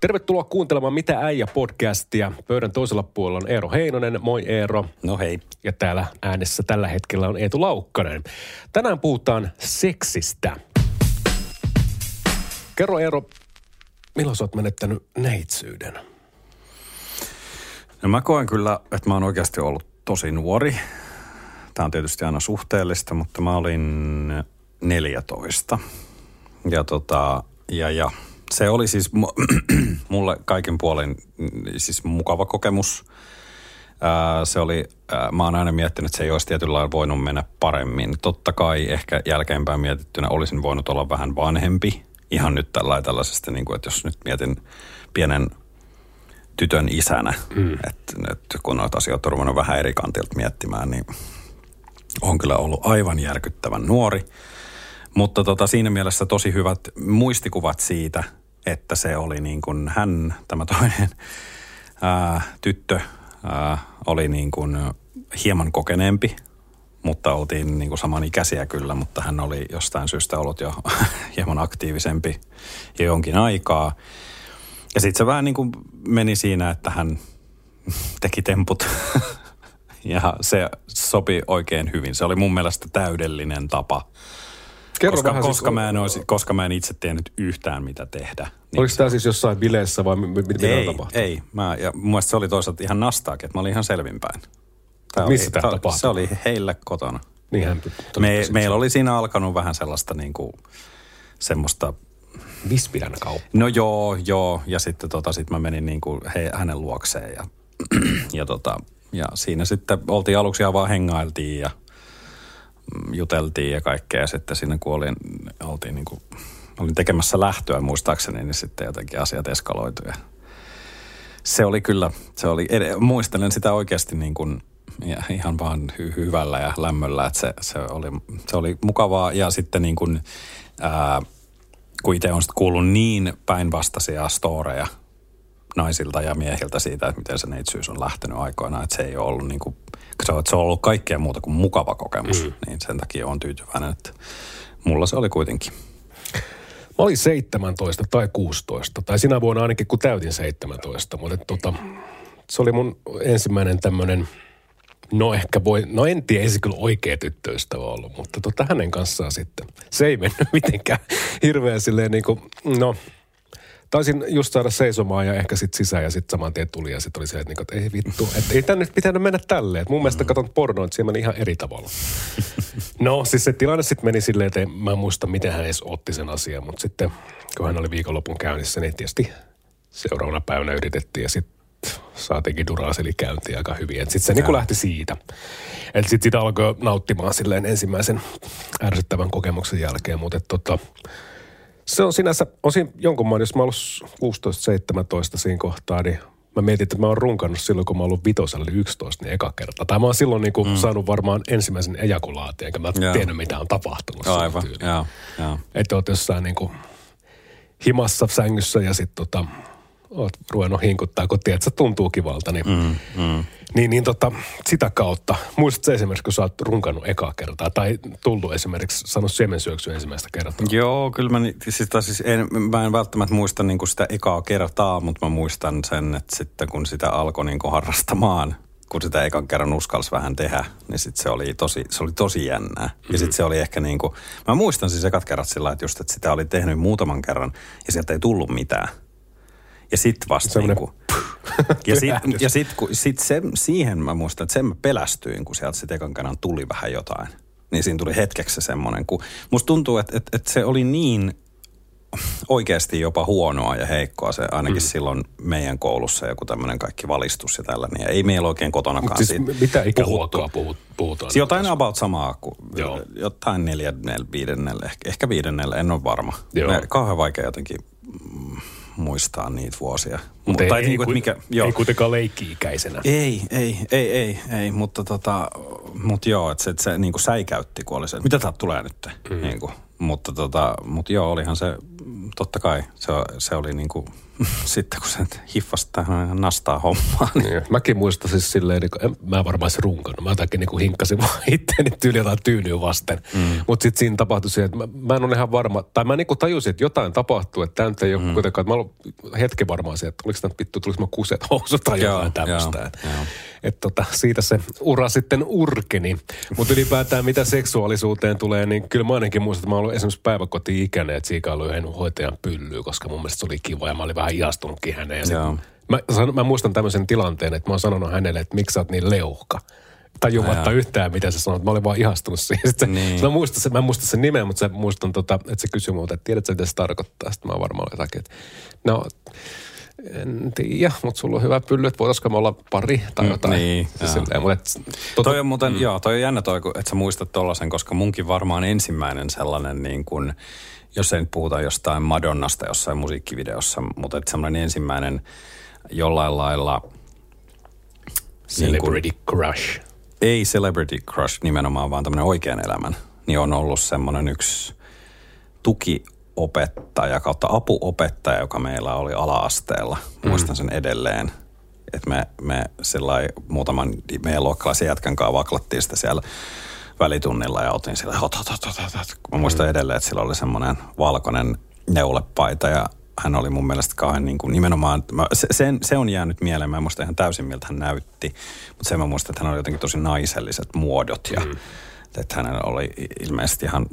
Tervetuloa kuuntelemaan Mitä äijä podcastia. Pöydän toisella puolella on Eero Heinonen. Moi Eero. No hei. Ja täällä äänessä tällä hetkellä on Eetu Laukkanen. Tänään puhutaan seksistä. Kerro Eero, milloin sä oot menettänyt neitsyyden? No mä koen kyllä, että mä oon oikeasti ollut tosi nuori. Tämä on tietysti aina suhteellista, mutta mä olin 14. Ja tota, ja, ja se oli siis mulle kaiken puolen siis mukava kokemus. Se oli, mä oon aina miettinyt, että se ei olisi tietyllä lailla voinut mennä paremmin. Totta kai ehkä jälkeenpäin mietittynä olisin voinut olla vähän vanhempi. Ihan nyt tällä tällaisesta, niin kuin, että jos nyt mietin pienen tytön isänä, mm. että, että kun noita asioita on vähän eri kantilta miettimään, niin on kyllä ollut aivan järkyttävän nuori. Mutta tota, siinä mielessä tosi hyvät muistikuvat siitä, että se oli niin kuin hän, tämä toinen ää, tyttö, ää, oli niin kuin hieman kokeneempi, mutta oltiin niin kuin samanikäisiä kyllä, mutta hän oli jostain syystä ollut jo hieman aktiivisempi jo jonkin aikaa. Ja sitten se vähän niin kuin meni siinä, että hän teki temput ja se sopi oikein hyvin. Se oli mun mielestä täydellinen tapa Kerro koska, vähän koska, siis, mä en olisi, koska mä en itse tiennyt yhtään mitä tehdä. Niin Oliko tämä siis jossain bileissä vai mitä ei, tapahtui? Ei, mä, ja mun se oli toisaalta ihan nastaakin, että mä olin ihan selvinpäin. Tää Missä tämä tapahtui? Se oli heille kotona. Niinhän, Me, meillä oli siinä alkanut vähän sellaista niin kuin, semmoista Vispilän kauppa. No joo, joo. Ja sitten tota, sit mä menin niin kuin he, hänen luokseen ja, ja, tota, ja siinä sitten oltiin aluksi vaan hengailtiin ja – juteltiin ja kaikkea. Ja sitten siinä kun olin, oltiin niin kuin, olin tekemässä lähtöä muistaakseni, niin sitten jotenkin asiat eskaloitu. Ja se oli kyllä, se oli, muistelen sitä oikeasti niin kuin, ja ihan vaan hy- hyvällä ja lämmöllä, että se, se, oli, se oli mukavaa. Ja sitten niin kuin, ää, kun itse on sitten kuullut niin päinvastaisia storeja naisilta ja miehiltä siitä, että miten se neitsyys on lähtenyt aikoinaan, että se ei ole ollut niin kuin se on, se on ollut kaikkea muuta kuin mukava kokemus, mm. niin sen takia on tyytyväinen, että mulla se oli kuitenkin. Mä olin 17 tai 16, tai sinä vuonna ainakin kun täytin 17, mutta tota, se oli mun ensimmäinen tämmöinen, no ehkä voi, no en tiedä, ei se kyllä oikea tyttöystävä ollut, mutta tota hänen kanssaan sitten. Se ei mennyt mitenkään hirveän silleen niin kuin, no taisin just saada seisomaan ja ehkä sitten sisään ja sitten saman tien tuli ja sitten oli se, että, niinku, että ei vittu, että ei tänne nyt pitänyt mennä tälleen. Et mun mielestä mm. katon pornoa, että siellä meni ihan eri tavalla. no siis se tilanne sitten meni silleen, että mä en muista miten hän edes otti sen asian, mutta sitten kun hän oli viikonlopun käynnissä, niin tietysti seuraavana päivänä yritettiin ja sitten saatiinkin duraaseli käyntiin aika hyvin. Sitten se niin lähti siitä. Eli sitten sitä alkoi nauttimaan silleen ensimmäisen ärsyttävän kokemuksen jälkeen, mutta tota, se on sinänsä, osin jonkun maan, jos mä ollut 16-17 siinä kohtaa, niin mä mietin, että mä oon runkannut silloin, kun mä oon ollut vitosella, eli 11, niin eka kerta. Tai mä oon silloin niin kuin mm. saanut varmaan ensimmäisen ejakulaatin, enkä mä yeah. tiennyt, mitä on tapahtunut. Aivan, joo, joo. Että oot jossain niin kuin himassa sängyssä ja sitten tota, oot ruvennut hinkuttaa, kun tiedät, että se tuntuu kivalta. Niin, mm, mm. niin, niin tota, sitä kautta. Muistatko esimerkiksi, kun sä oot runkannut ekaa kertaa tai tullut esimerkiksi, sano siemensyöksyä ensimmäistä kertaa? Joo, kyllä mä, sitä siis en, mä en välttämättä muista niin kuin sitä ekaa kertaa, mutta mä muistan sen, että sitten kun sitä alkoi niin kuin harrastamaan, kun sitä ekan kerran uskalsi vähän tehdä, niin sit se oli tosi, se oli tosi jännää. Mm-hmm. Ja sitten se oli ehkä niin kuin, mä muistan siis ekat kerrat sillä että just, että sitä oli tehnyt muutaman kerran ja sieltä ei tullut mitään. Ja sitten vasta niin kuin, ja sitten ja sit, sit se, siihen mä muistan, että sen mä pelästyin, kun sieltä sitten ekan kerran tuli vähän jotain. Niin siinä tuli hetkeksi semmoinen, kun musta tuntuu, että, että, että se oli niin oikeasti jopa huonoa ja heikkoa se ainakin mm. silloin meidän koulussa joku tämmöinen kaikki valistus ja tällainen. Ja ei meillä oikein kotonakaan siis siitä mitä ikäluokkaa puhut, puhutaan? Siis jotain about samaa kuin Joo. jotain neljännellä, viidennellä, ehkä, ehkä viidennellä, en ole varma. Joo. kauhean vaikea jotenkin muistaa niitä vuosia. Mutta ei, tai ei, niinku, että ku- mikä, joo. ei kuitenkaan leikki-ikäisenä. Ei, ei, ei, ei, ei, mutta tota, mut joo, että se, että se niinku säikäytti, kun oli se, mitä täältä tulee nyt, mm. niinku, mutta tota, mut joo, olihan se, totta kai, se, se oli niinku, sitten kun se hiffasi tähän nastaa hommaa, niin Niin, Mäkin muistan siis silleen, niin kuin, en, mä varmaan se runkannut. Mä jotenkin niin hinkkasin vaan itteeni tyyli jotain tyynyä vasten. Mm. Mutta sitten siinä tapahtui se, että mä, mä en ole ihan varma, tai mä niin kuin tajusin, että jotain tapahtuu, että tämä nyt ei ole mm. kuitenkaan, mä olen hetken varmaan se, että oliko tämä vittu, tuliko mä kuset housut tai jotain tämmöistä. Että tota, siitä se ura sitten urkeni. Mutta ylipäätään mitä seksuaalisuuteen tulee, niin kyllä mä ainakin muistan, että mä olen esimerkiksi päiväkoti-ikäinen, että yhden hoitajan pyllyä, koska mun mielestä se oli kiva ja mä olin vähän ihastunutkin häneen. Ja sit Joo. Mä, san, mä muistan tämmöisen tilanteen, että mä oon sanonut hänelle, että miksi sä oot niin leuhka. Tajumatta Jaa. yhtään, mitä se sanoi. Mä olin vaan ihastunut siihen. Sitten se, Niin. niin. mä, muistan sen, mä en muista sen nimeä, mutta se, muistan, tota, että se kysyi multa, että tiedätkö, mitä se tarkoittaa. Sitten mä varmaan jotakin, että no, en tiedä, mutta sulla on hyvä pylly, että voitaisiko me olla pari tai Mm, jotain. niin, Ja joo. silleen, mutta et, tota, Toi on muuten, mm. joo, toi on jännä toi, että sä muistat tollasen, koska munkin varmaan ensimmäinen sellainen niin kuin, jos ei nyt puhuta jostain Madonnasta jossain musiikkivideossa, mutta että semmoinen ensimmäinen jollain lailla niin kuin, celebrity crush. ei celebrity crush nimenomaan, vaan tämmöinen oikean elämän, niin on ollut semmoinen yksi tukiopettaja kautta apuopettaja, joka meillä oli ala-asteella. Muistan sen edelleen. Että me, me muutaman meidän luokkalaisen jätkän kanssa vaklattiin sitä siellä välitunnilla ja otin sillä hot, hot, hot, hot, hot, hot. Mä muistan edelleen, että sillä oli semmoinen valkoinen neulepaita ja hän oli mun mielestä kauhean niin kuin nimenomaan, mä, se, sen, se, on jäänyt mieleen, mä en muista ihan täysin miltä hän näytti, mutta sen mä muistan, että hän oli jotenkin tosi naiselliset muodot ja mm. että hänellä oli ilmeisesti ihan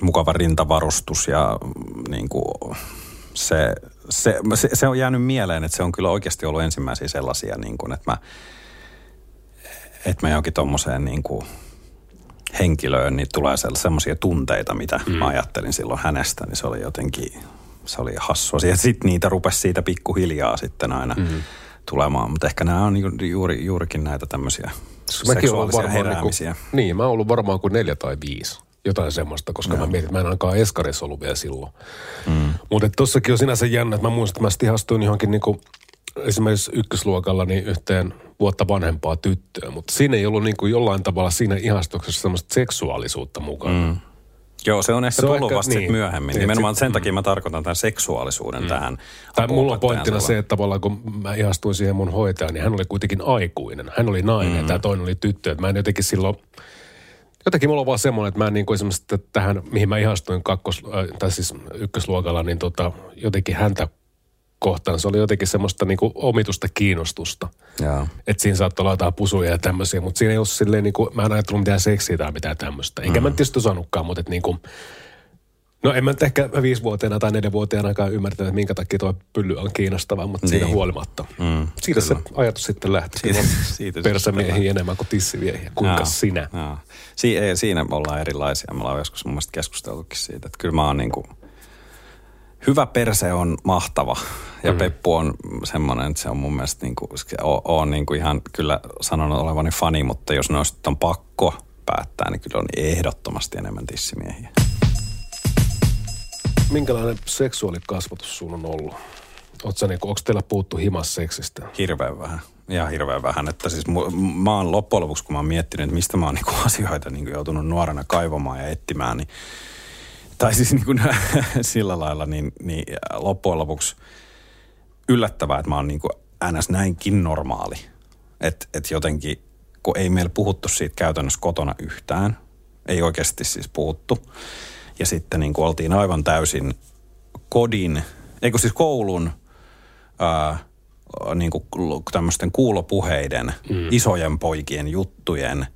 mukava rintavarustus ja mm, niin kuin se, se, se, se, on jäänyt mieleen, että se on kyllä oikeasti ollut ensimmäisiä sellaisia, niin kuin, että mä, että mä johonkin tommoseen niin kuin henkilöön, niin tulee semmoisia tunteita, mitä mm. mä ajattelin silloin hänestä, niin se oli jotenkin, se oli hassua. Ja sitten niitä rupesi siitä pikkuhiljaa sitten aina mm. tulemaan, mutta ehkä nämä on niinku juuri, juurikin näitä tämmöisiä seksuaalisia heräämisiä. Niin, kuin, niin, mä oon ollut varmaan kuin neljä tai viisi. Jotain semmoista, koska no. mä mietin, mä en ainakaan eskarissa ollut vielä silloin. Mm. Mutta tossakin on sinänsä jännä, että mä muistan, että mä ihastuin johonkin niinku, esimerkiksi ykkösluokalla niin yhteen vuotta vanhempaa tyttöä, mutta siinä ei ollut niinku jollain tavalla siinä ihastuksessa semmoista seksuaalisuutta mukana. Mm. Joo, se on ehkä Se on tullut ehkä- vasta niin. niin. myöhemmin. Niin, Nimenomaan sit- sen takia mä tarkoitan tämän seksuaalisuuden mm. tähän. Tai mulla on pointtina se, että tavallaan kun mä ihastuin siihen mun hoitajaan, niin hän oli kuitenkin aikuinen. Hän oli nainen mm. ja tämä toinen oli tyttö. Mä en jotenkin silloin, jotenkin mulla on vaan semmoinen, että mä en niin kuin esimerkiksi tähän, mihin mä ihastuin kakkos, äh, tai siis ykkösluokalla, niin tota, jotenkin häntä kohtaan. Se oli jotenkin semmoista niin kuin omitusta kiinnostusta. Että siinä saattoi olla jotain pusuja ja tämmöisiä, mutta siinä ei ollut silleen niin kuin, mä en ajatellut mitään seksiä tai mitään tämmöistä. Enkä mm. mä tietysti osannutkaan, mutta että niin kuin, No en mä nyt ehkä viisivuotiaana tai neljävuotiaanakaan ymmärtänyt, että minkä takia tuo pylly on kiinnostava, mutta niin. siitä huolimatta. Mm, siitä se kyllä. ajatus sitten lähti. Siitä- Siitä, se persämiehiä enemmän kuin tissiviehiä. Kuinka Joo, sinä? Joo. Si- ei, siinä me ollaan erilaisia. Me ollaan joskus mun mielestä keskusteltukin siitä, että kyllä mä oon niin kuin, hyvä perse on mahtava. Ja mm. Peppu on semmoinen, että se on mun mielestä niin kuin, on niin kuin ihan kyllä sanonut olevani fani, mutta jos noista on pakko päättää, niin kyllä on ehdottomasti enemmän tissimiehiä. Minkälainen seksuaalikasvatus sun on ollut? Sä niinku, onko teillä puhuttu himasseksistä? Hirveän vähän. Ihan hirveän vähän. Että siis mu, mä oon loppujen lopuksi, kun mä oon miettinyt, että mistä mä oon niinku asioita niinku joutunut nuorena kaivamaan ja etsimään, niin tai siis niin kuin, sillä lailla, niin, niin loppujen lopuksi yllättävää, että mä oon niin kuin ns. näinkin normaali. Että et jotenkin, kun ei meillä puhuttu siitä käytännössä kotona yhtään, ei oikeasti siis puhuttu. Ja sitten niin kuin oltiin aivan täysin kodin, eikö siis koulun, ää, niin kuin tämmöisten kuulopuheiden, mm. isojen poikien juttujen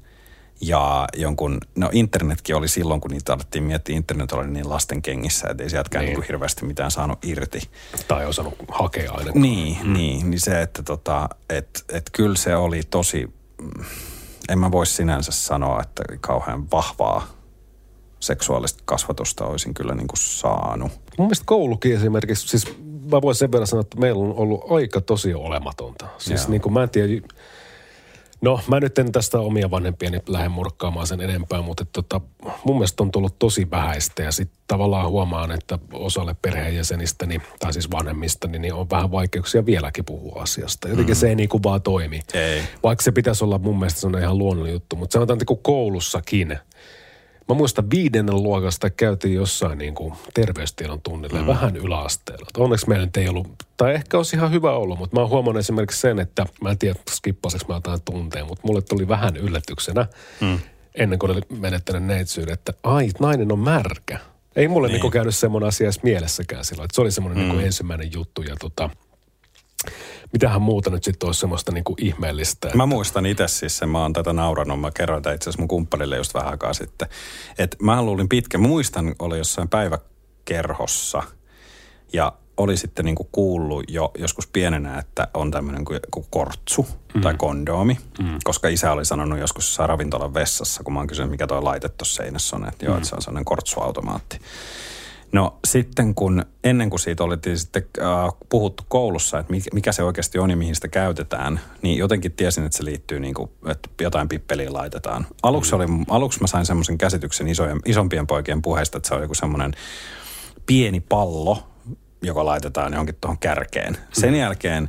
ja jonkun, no internetkin oli silloin, kun niitä alettiin miettiä, internet oli niin lasten kengissä, että ei sieltäkään niin. Niin. hirveästi mitään saanut irti. Tai osannut hakea ainakaan. Niin, mm. niin, niin se, että tota, et, et kyllä se oli tosi, en mä voi sinänsä sanoa, että kauhean vahvaa seksuaalista kasvatusta olisin kyllä niin kuin saanut. Mun mielestä koulukin esimerkiksi, siis mä voin sen verran sanoa, että meillä on ollut aika tosi olematonta. Siis Joo. niin kuin mä en tiedä, No, mä nyt en tästä omia vanhempiani lähde murkkaamaan sen enempää, mutta tota, mun mielestä on tullut tosi vähäistä ja sitten tavallaan huomaan, että osalle perheenjäsenistäni, tai siis vanhemmistani, niin on vähän vaikeuksia vieläkin puhua asiasta. Jotenkin mm. se ei niin kuin vaan toimi. Ei. Vaikka se pitäisi olla mun mielestä sellainen ihan luonnollinen juttu, mutta sanotaan, että kun koulussakin – Mä muistan viidennen luokasta käytiin jossain niin kuin terveystiedon tunnille mm. vähän yläasteella. Onneksi meillä nyt ei ollut, tai ehkä olisi ihan hyvä ollut, mutta mä oon huomannut esimerkiksi sen, että mä en tiedä skippaseks mä jotain tunteen, mutta mulle tuli vähän yllätyksenä mm. ennen kuin oli menettänyt neitsyyden, että ai, nainen on märkä. Ei mulle niin. Niin käynyt semmoinen asia edes mielessäkään silloin, että se oli semmoinen mm. niin ensimmäinen juttu ja tota, mitähän muuta nyt sitten olisi semmoista niin kuin ihmeellistä. Että... Mä muistan itse siis sen, mä oon tätä naurannut, mä kerroin tätä itse asiassa mun kumppanille just vähän aikaa sitten. Että mä luulin pitkä, mä muistan, oli jossain päiväkerhossa ja oli sitten niin kuin kuullut jo joskus pienenä, että on tämmöinen kuin, kuin kortsu mm. tai kondoomi, mm. koska isä oli sanonut joskus jossain ravintolan vessassa, kun mä oon kysynyt, mikä toi laite tuossa seinässä on, että joo, mm. että se on sellainen kortsuautomaatti. No sitten kun, ennen kuin siitä oltiin sitten äh, puhuttu koulussa, että mikä se oikeasti on ja mihin sitä käytetään, niin jotenkin tiesin, että se liittyy niin kuin, että jotain pippeliin laitetaan. Aluksi, oli, aluksi mä sain semmoisen käsityksen isojen, isompien poikien puheista, että se on joku semmoinen pieni pallo, joka laitetaan johonkin tuohon kärkeen. Sen mm. jälkeen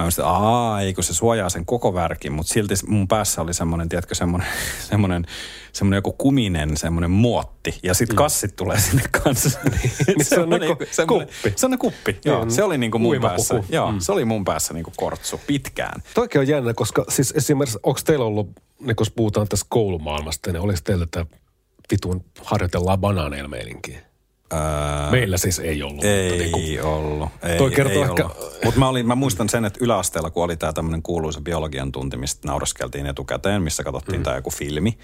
Mä olisin, että aa, ei kun se suojaa sen koko värkin, mutta silti mun päässä oli semmoinen, tiedätkö, semmoinen, semmoinen, semmoinen joku kuminen, semmoinen muotti. Ja sitten mm. kassit tulee sinne kanssa. niin, se on niinku kuppi. Se on kuppi, joo. Niin, se oli niinku mun päässä. Puku. Joo, mm. se oli mun päässä niinku kortsu pitkään. Toikin on jännä, koska siis esimerkiksi, onko teillä ollut, niin kun puhutaan tästä koulumaailmasta, niin oliko teillä tämä vitun harjoitellaan banaaneilla meininkiä? Ää, Meillä siis ei ollut. Ei mutta niin kuin, ollut. Ei, toi kertoo ei ehkä... Mutta mä, olin, mä muistan sen, että yläasteella, kun oli tämä tämmöinen kuuluisa biologian tunti, mistä nauraskeltiin etukäteen, missä katsottiin mm. tämä joku filmi.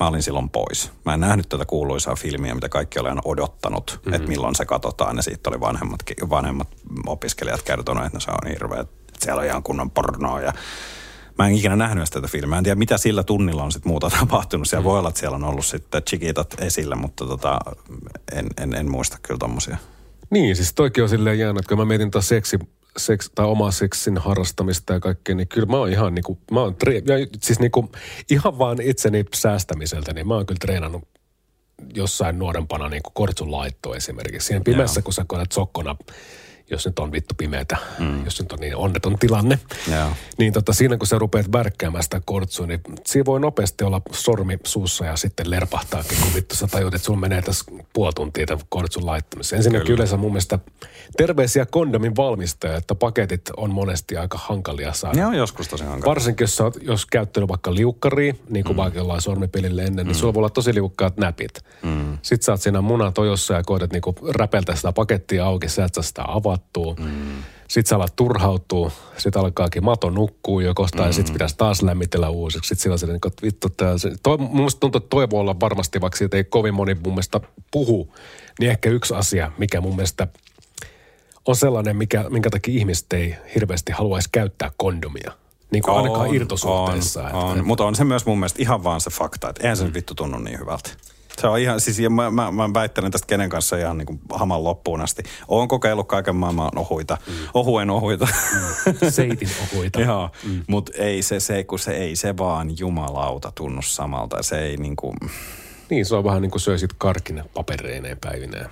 Mä olin silloin pois. Mä en nähnyt tätä kuuluisaa filmiä, mitä kaikki oli aina odottanut, mm-hmm. että milloin se katsotaan. Ja siitä oli vanhemmat, vanhemmat opiskelijat kertonut, että no se on hirveä, että siellä on ihan kunnon pornoa ja Mä en ikinä nähnyt tätä filmiä. En tiedä, mitä sillä tunnilla on sitten muuta tapahtunut. Siellä mm. voi olla, että siellä on ollut sitten chikitat esillä, mutta tota, en, en, en muista kyllä tommosia. Niin, siis toikin on silleen että kun mä mietin taas seksi, seks, tai omaa seksin harrastamista ja kaikkea, niin kyllä mä oon ihan niinku, mä oon tre, ja siis niinku, ihan vaan itseni säästämiseltä, niin mä oon kyllä treenannut jossain nuorempana niin kuin kortsun laitto esimerkiksi. Siinä pimeässä, kun sä koet sokkona jos nyt on vittu pimeätä, mm. jos nyt on niin onneton tilanne. Yeah. Niin tota, siinä kun sä rupeat värkkäämään sitä kortsua, niin siinä voi nopeasti olla sormi suussa ja sitten lerpahtaakin, kun vittu sä tajut, että sulla menee tässä puoli tuntia tämän kortsun laittamiseen. Ensinnäkin Kyllä. yleensä mun mielestä terveisiä kondomin valmistaja, että paketit on monesti aika hankalia saada. Ne on joskus tosi hankalia. Varsinkin jos sä oot, jos käyttänyt vaikka liukkaria, niin kuin mm. vaikka jollain sormipelille ennen, niin mm. niin sulla voi olla tosi liukkaat näpit. Mm. Sitten sä oot siinä munatojossa ja koetat niinku räpeltä sitä pakettia auki, sä et saa sitä avaa avattua. Mm. Sitten sä alat turhautua, sitten alkaakin mato nukkuu jo kohta mm. ja sitten pitäisi taas lämmitellä uusiksi. Sitten sillä on että vittu, tää, se, toi, mun mielestä tuntuu, että toi voi olla varmasti, vaikka siitä ei kovin moni mun mielestä puhu, niin ehkä yksi asia, mikä mun mielestä on sellainen, mikä, minkä takia ihmiset ei hirveästi haluaisi käyttää kondomia. Niin kuin on, ainakaan irtosuhteessa. On, on. Mutta on se myös mun mielestä ihan vaan se fakta, että eihän se mm. vittu tunnu niin hyvältä. Se on ihan, siis ja mä, mä, mä väittelen tästä kenen kanssa ihan niin kuin haman loppuun asti. Oon kokeillut kaiken maailman ohuita, mm. ohuen ohuita. Mm. Seitin ohuita. Joo, mm. mutta ei se, se, kun se ei se vaan jumalauta tunnu samalta. Se ei niin kuin... Niin, se on vähän niin kuin söisit karkin papereineen päivineen.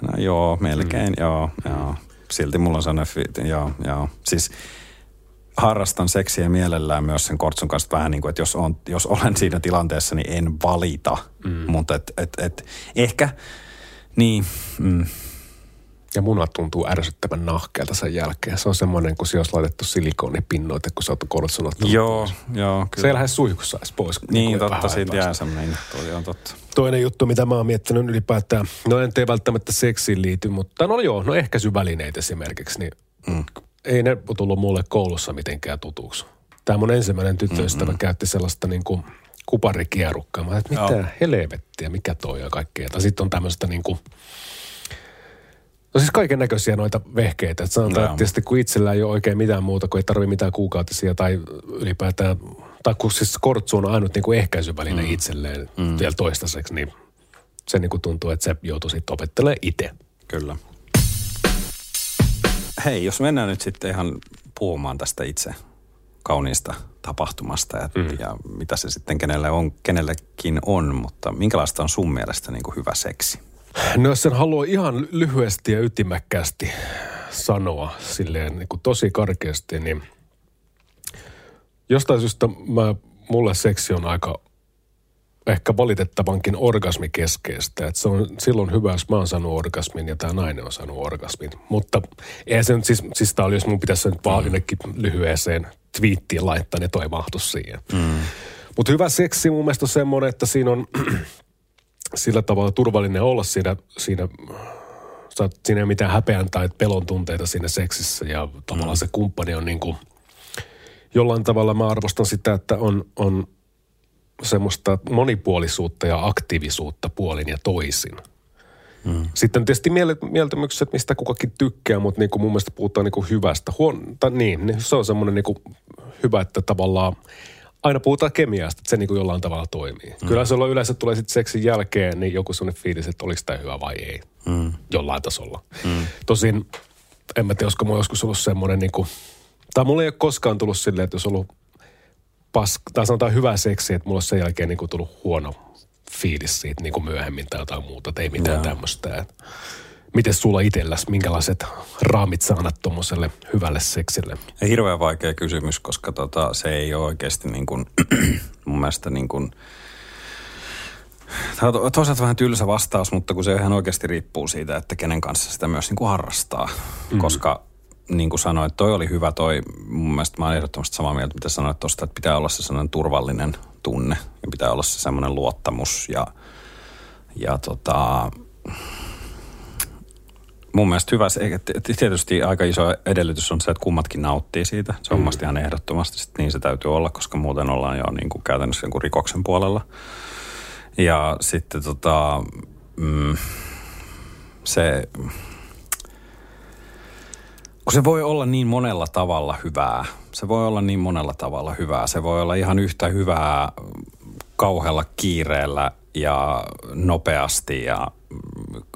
No joo, melkein, mm. joo, joo. Silti mulla on sellainen, joo, joo. Siis harrastan seksiä mielellään myös sen kortsun kanssa vähän niin kuin, että jos, on, jos olen siinä tilanteessa, niin en valita. Mm. Mutta et, et, et, ehkä, niin... Mm. Ja munat tuntuu ärsyttävän nahkeelta sen jälkeen. Se on semmoinen, kun se olisi laitettu silikonipinnoite, kun sä oot kortsun Joo, joo. Kyllä. Se ei lähde suihkussa edes pois. Niin, niin totta, siitä jää semmoinen. Toi on totta. Toinen juttu, mitä mä oon miettinyt ylipäätään, no en tee välttämättä seksiin liity, mutta no joo, no ehkäisyvälineet esimerkiksi, niin mm ei ne tullut mulle koulussa mitenkään tutuksi. Tämä mun ensimmäinen tyttöystävä mm-hmm. käytti sellaista niin kuin kuparikierukkaa. Mä että mitä Joo. helvettiä, mikä toi ja kaikkea. Tai sitten on tämmöistä niin kuin, No siis kaiken näköisiä noita vehkeitä. Että sanotaan, että tietysti kun itsellä ei ole oikein mitään muuta, kun ei tarvitse mitään kuukautisia tai ylipäätään, tai kun siis kortsu on ainut niin kuin ehkäisyväline mm. itselleen mm. vielä toistaiseksi, niin se niin kuin tuntuu, että se joutuu sitten opettelemaan itse. Kyllä hei, jos mennään nyt sitten ihan puhumaan tästä itse kauniista tapahtumasta ja, mm. ja mitä se sitten kenelle on, kenellekin on, mutta minkälaista on sun mielestä niin kuin hyvä seksi? No jos sen haluaa ihan lyhyesti ja ytimäkkäästi sanoa silleen niin kuin tosi karkeasti, niin jostain syystä mä, mulle seksi on aika ehkä valitettavankin orgasmikeskeistä. Että se on silloin hyvä, jos mä oon saanut orgasmin ja tämä nainen on saanut orgasmin. Mutta ei se nyt siis, siis tää oli, jos mun pitäisi nyt vaan jonnekin lyhyeseen twiittiin laittaa, niin toi mahtu siihen. Mm. Mutta hyvä seksi mun mielestä on semmoinen, että siinä on sillä tavalla turvallinen olla siinä, siinä sä, siinä ei ole mitään häpeän tai pelon tunteita siinä seksissä ja tavallaan mm. se kumppani on niin kuin, jollain tavalla mä arvostan sitä, että on, on semmoista monipuolisuutta ja aktiivisuutta puolin ja toisin. Mm. Sitten tietysti mieltymykset, mistä kukakin tykkää, mutta niin kuin mun mielestä puhutaan niin kuin hyvästä. Huon, tai niin, niin, se on semmoinen niin kuin hyvä, että tavallaan aina puhutaan kemiasta, että se niin kuin jollain tavalla toimii. Mm. Kyllä se on yleensä tulee sitten seksin jälkeen, niin joku semmoinen fiilis, että oliko tämä hyvä vai ei. Mm. Jollain tasolla. Mm. Tosin en mä tiedä, olisiko mulla joskus ollut semmoinen niin kuin, tai mulla ei ole koskaan tullut silleen, että jos ollut pask, tai sanotaan hyvä seksi, että mulla on sen jälkeen niin kuin tullut huono fiilis siitä niin kuin myöhemmin tai jotain muuta, että ei mitään tämmöistä. Miten sulla itselläsi, minkälaiset raamit sä annat tuommoiselle hyvälle seksille? Ja hirveän vaikea kysymys, koska tota, se ei ole oikeasti niin kuin, mun mielestä niin kuin, Tämä on toisaalta vähän tylsä vastaus, mutta kun se ihan oikeasti riippuu siitä, että kenen kanssa sitä myös niin kuin harrastaa. Mm. Koska niin kuin sanoit, toi oli hyvä toi, mun mielestä mä olen ehdottomasti samaa mieltä, mitä sanoit tuosta, että pitää olla se sellainen turvallinen tunne ja pitää olla se semmoinen luottamus ja, ja tota, mun mielestä hyvä, tietysti aika iso edellytys on se, että kummatkin nauttii siitä. Se on mm. ihan ehdottomasti, sit niin se täytyy olla, koska muuten ollaan jo niin kuin käytännössä jonkun rikoksen puolella. Ja sitten tota, mm, se, kun se voi olla niin monella tavalla hyvää. Se voi olla niin monella tavalla hyvää. Se voi olla ihan yhtä hyvää kauhealla kiireellä ja nopeasti ja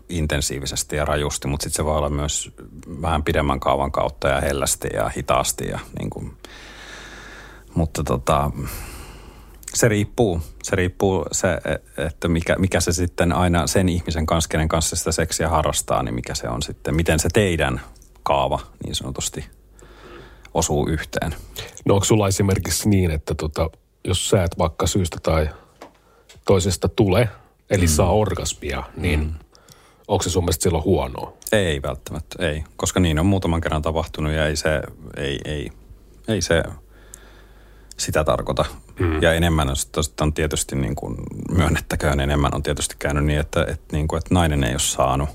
intensiivisesti ja rajusti, mutta sitten se voi olla myös vähän pidemmän kaavan kautta ja hellästi ja hitaasti. Ja niin kuin. Mutta tota, se riippuu. Se riippuu se, että mikä, mikä se sitten aina sen ihmisen kanssa, kenen kanssa sitä seksiä harrastaa, niin mikä se on sitten, miten se teidän kaava niin sanotusti osuu yhteen. No onko sulla esimerkiksi niin, että tota, jos sä et vaikka syystä tai toisesta tule, eli mm. saa orgasmia, niin mm. onko se sun mielestä silloin huonoa? Ei välttämättä, ei. Koska niin on muutaman kerran tapahtunut ja ei se, ei, ei, ei se sitä tarkoita. Mm. Ja enemmän on tietysti niin kuin, myönnettäköön enemmän on tietysti käynyt niin, että, että, niin kuin, että nainen ei ole saanut.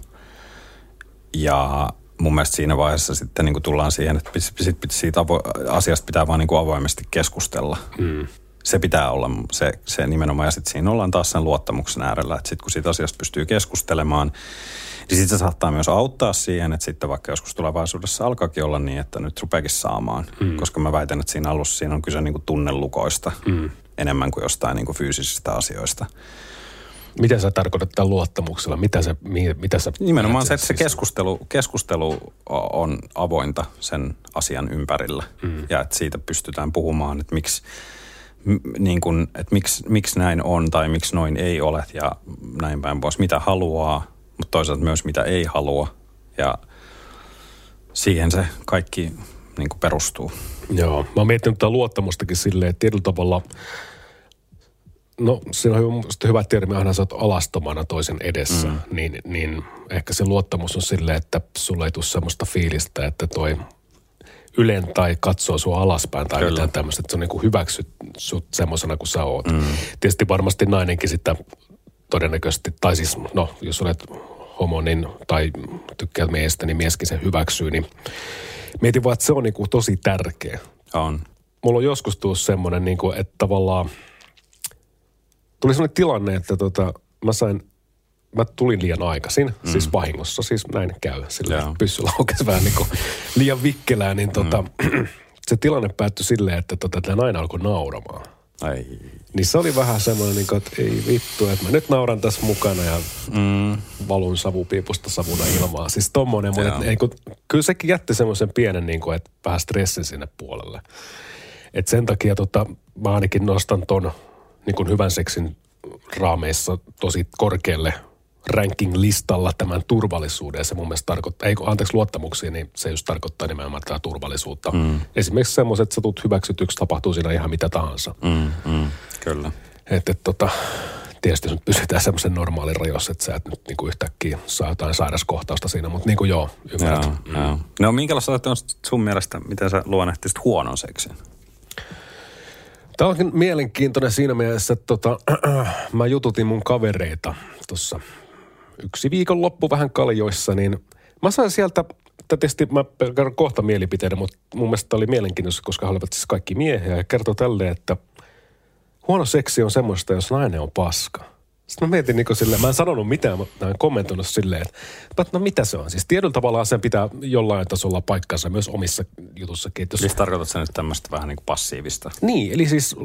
Ja mun mielestä siinä vaiheessa sitten niin kuin tullaan siihen, että sit, siitä avo- asiasta pitää vaan niin kuin avoimesti keskustella. Mm. Se pitää olla se, se nimenomaan. Ja sitten siinä ollaan taas sen luottamuksen äärellä, että sitten kun siitä asiasta pystyy keskustelemaan, niin sitten se saattaa myös auttaa siihen, että sitten vaikka joskus tulevaisuudessa alkaakin olla niin, että nyt rupeakin saamaan. Mm. Koska mä väitän, että siinä alussa siinä on kyse niin kuin tunnelukoista mm. enemmän kuin jostain niin kuin fyysisistä asioista. Mitä sä tarkoitat tämän luottamuksella? Mitä sä, mitä sä Nimenomaan se, että se keskustelu, keskustelu on avointa sen asian ympärillä. Mm. Ja että siitä pystytään puhumaan, että miksi, niin kun, että miksi, miksi näin on tai miksi noin ei ole ja näin päin pois. Mitä haluaa, mutta toisaalta myös mitä ei halua. Ja siihen se kaikki niin perustuu. Joo, mä oon miettinyt tätä luottamustakin silleen, että tietyllä tavalla – No siinä on hyvä termi, aina sä oot alastomana toisen edessä, mm. niin, niin ehkä se luottamus on silleen, että sulla ei tule semmoista fiilistä, että toi ylen tai katsoo sua alaspäin tai Kyllä. mitään tämmöistä, että se on niin kuin hyväksyt sut semmoisena kuin sä oot. Mm. Tietysti varmasti nainenkin sitä todennäköisesti, tai siis no, jos olet homo niin, tai tykkäät miestä, niin mieskin se hyväksyy, niin mietin vaan, että se on niin kuin tosi tärkeä. On. Mulla on joskus tullut semmoinen, niin kuin, että tavallaan – tuli sellainen tilanne, että tota, mä sain, mä tulin liian aikaisin, mm. siis vahingossa, siis näin käy. Sillä yeah. pyssy laukesi vähän niin kuin liian vikkelää, niin tota, mm. se tilanne päättyi silleen, että tota, tämä nainen alkoi nauramaan. Ai. Niin se oli vähän semmoinen, niin kuin, että ei vittu, että mä nyt nauran tässä mukana ja mm. valun savupiipusta savuna ilmaa. Siis tommonen, mutta niin kuin, kyllä sekin jätti semmoisen pienen, niin kuin, että vähän stressin sinne puolelle. Et sen takia tota, mä ainakin nostan ton niin kuin hyvän seksin raameissa tosi korkealle ranking-listalla tämän turvallisuuden. Se mun mielestä tarkoittaa, ei kun anteeksi luottamuksia, niin se just tarkoittaa nimenomaan tätä turvallisuutta. Mm. Esimerkiksi semmoiset, että sä tulet hyväksytyksi, tapahtuu siinä ihan mitä tahansa. Mm, mm, kyllä. Että et, tota, tietysti nyt pysytään semmoisen normaalin rajoissa, että sä et nyt niinku yhtäkkiä saa jotain sairaskohtausta siinä, mutta niin kuin joo, ymmärrät. Joo, mm. joo. No minkälaista on sun mielestä, miten sä luonnehtisit huonon seksin? Tämä onkin mielenkiintoinen siinä mielessä, että tota, mä jututin mun kavereita tuossa yksi viikonloppu vähän kaljoissa, niin mä sain sieltä, tietysti mä kerron kohta mielipiteiden, mutta mun mielestä oli mielenkiintoista, koska he siis kaikki miehiä ja kertoi tälleen, että huono seksi on semmoista, jos nainen on paska. Sitten mä mietin niin silleen, mä en sanonut mitään, mä en kommentoinut silleen, että no mitä se on? Siis tietyllä tavalla sen pitää jollain tasolla paikkansa myös omissa jutussakin. Jos... Siis tarkoitat sä nyt tämmöistä vähän niin kuin passiivista? Niin, eli siis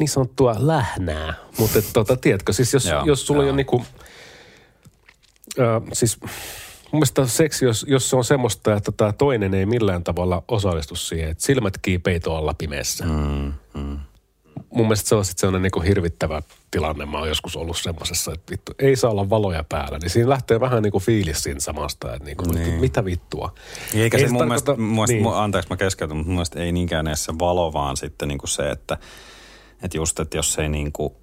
niin sanottua lähnää. Mutta tota, tiedätkö, siis jos, joo, jos sulla joo. on niin kuin, äh, siis mun mielestä seksi, jos, jos se on semmoista, että tämä toinen ei millään tavalla osallistu siihen, että silmät kiipeito alla pimeässä. Mm, mm mun mielestä se on sitten sellainen niin hirvittävä tilanne. Mä oon joskus ollut semmoisessa, että vittu, ei saa olla valoja päällä. Niin siinä lähtee vähän niin kuin fiilis siinä samasta, että niin kuin, niin. mitä vittua. Eikä ei se mun tarkoita, mielestä, niin. anteeksi mä keskeytän, mutta mun mielestä ei niinkään edes se valo, vaan sitten niin kuin se, että, että just, että jos ei niin kuin,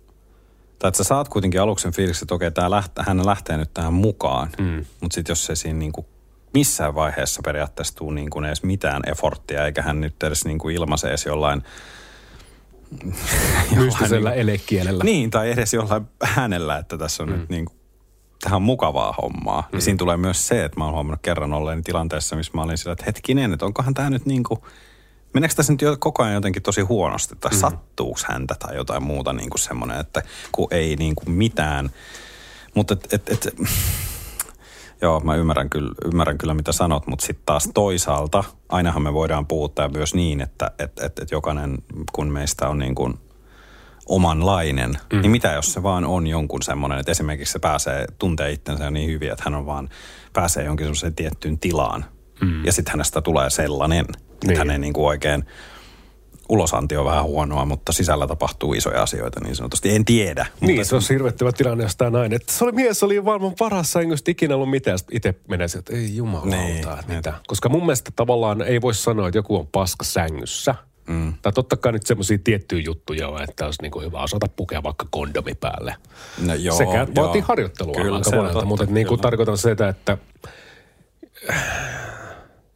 tai että sä saat kuitenkin aluksen fiiliksi, että okei, tää lähtee, hän lähtee nyt tähän mukaan. Mm. Mutta sitten jos se siinä niin kuin missään vaiheessa periaatteessa tuu niin kuin edes mitään eforttia, eikä hän nyt edes niin kuin ilmaise edes jollain – Mystisellä niin, elekielellä. Niin, tai edes jollain äänellä, että tässä on mm. nyt niin kuin, tähän on mukavaa hommaa. Mm. Ja siinä tulee myös se, että mä oon huomannut kerran olleen tilanteessa, missä mä olin sillä, että hetkinen, että onkohan tämä nyt niin kuin, meneekö tässä nyt koko ajan jotenkin tosi huonosti, tai mm. sattuuko häntä tai jotain muuta niin kuin semmoinen, että kun ei niin kuin mitään. Mutta et, et, et, Joo, mä ymmärrän kyllä, ymmärrän kyllä mitä sanot, mutta sitten taas toisaalta ainahan me voidaan puhuttaa myös niin, että et, et, et jokainen kun meistä on niin kuin omanlainen, mm. niin mitä jos se vaan on jonkun semmoinen, että esimerkiksi se pääsee, tuntee itsensä niin hyvin, että hän on vaan, pääsee jonkin semmoiseen tiettyyn tilaan. Mm. Ja sitten hänestä tulee sellainen, että niin. hän ei niin kuin oikein ulosanti on vähän huonoa, mutta sisällä tapahtuu isoja asioita niin sanotusti. En tiedä. Niin, mutta... se on hirvettävä tilanne, jos tämä nainen. Että se oli mies, oli varmaan paras sängystä ikinä ollut mitään. itse menee että ei jumalauta, niin, mitä. Koska mun mielestä tavallaan ei voi sanoa, että joku on paska sängyssä. Mm. Tai totta kai nyt semmoisia tiettyjä juttuja on, että olisi niin hyvä osata pukea vaikka kondomi päälle. No joo, Sekä joo. vaatii harjoittelua kyllä, aika monelta, mutta niin kuin tarkoitan sitä, että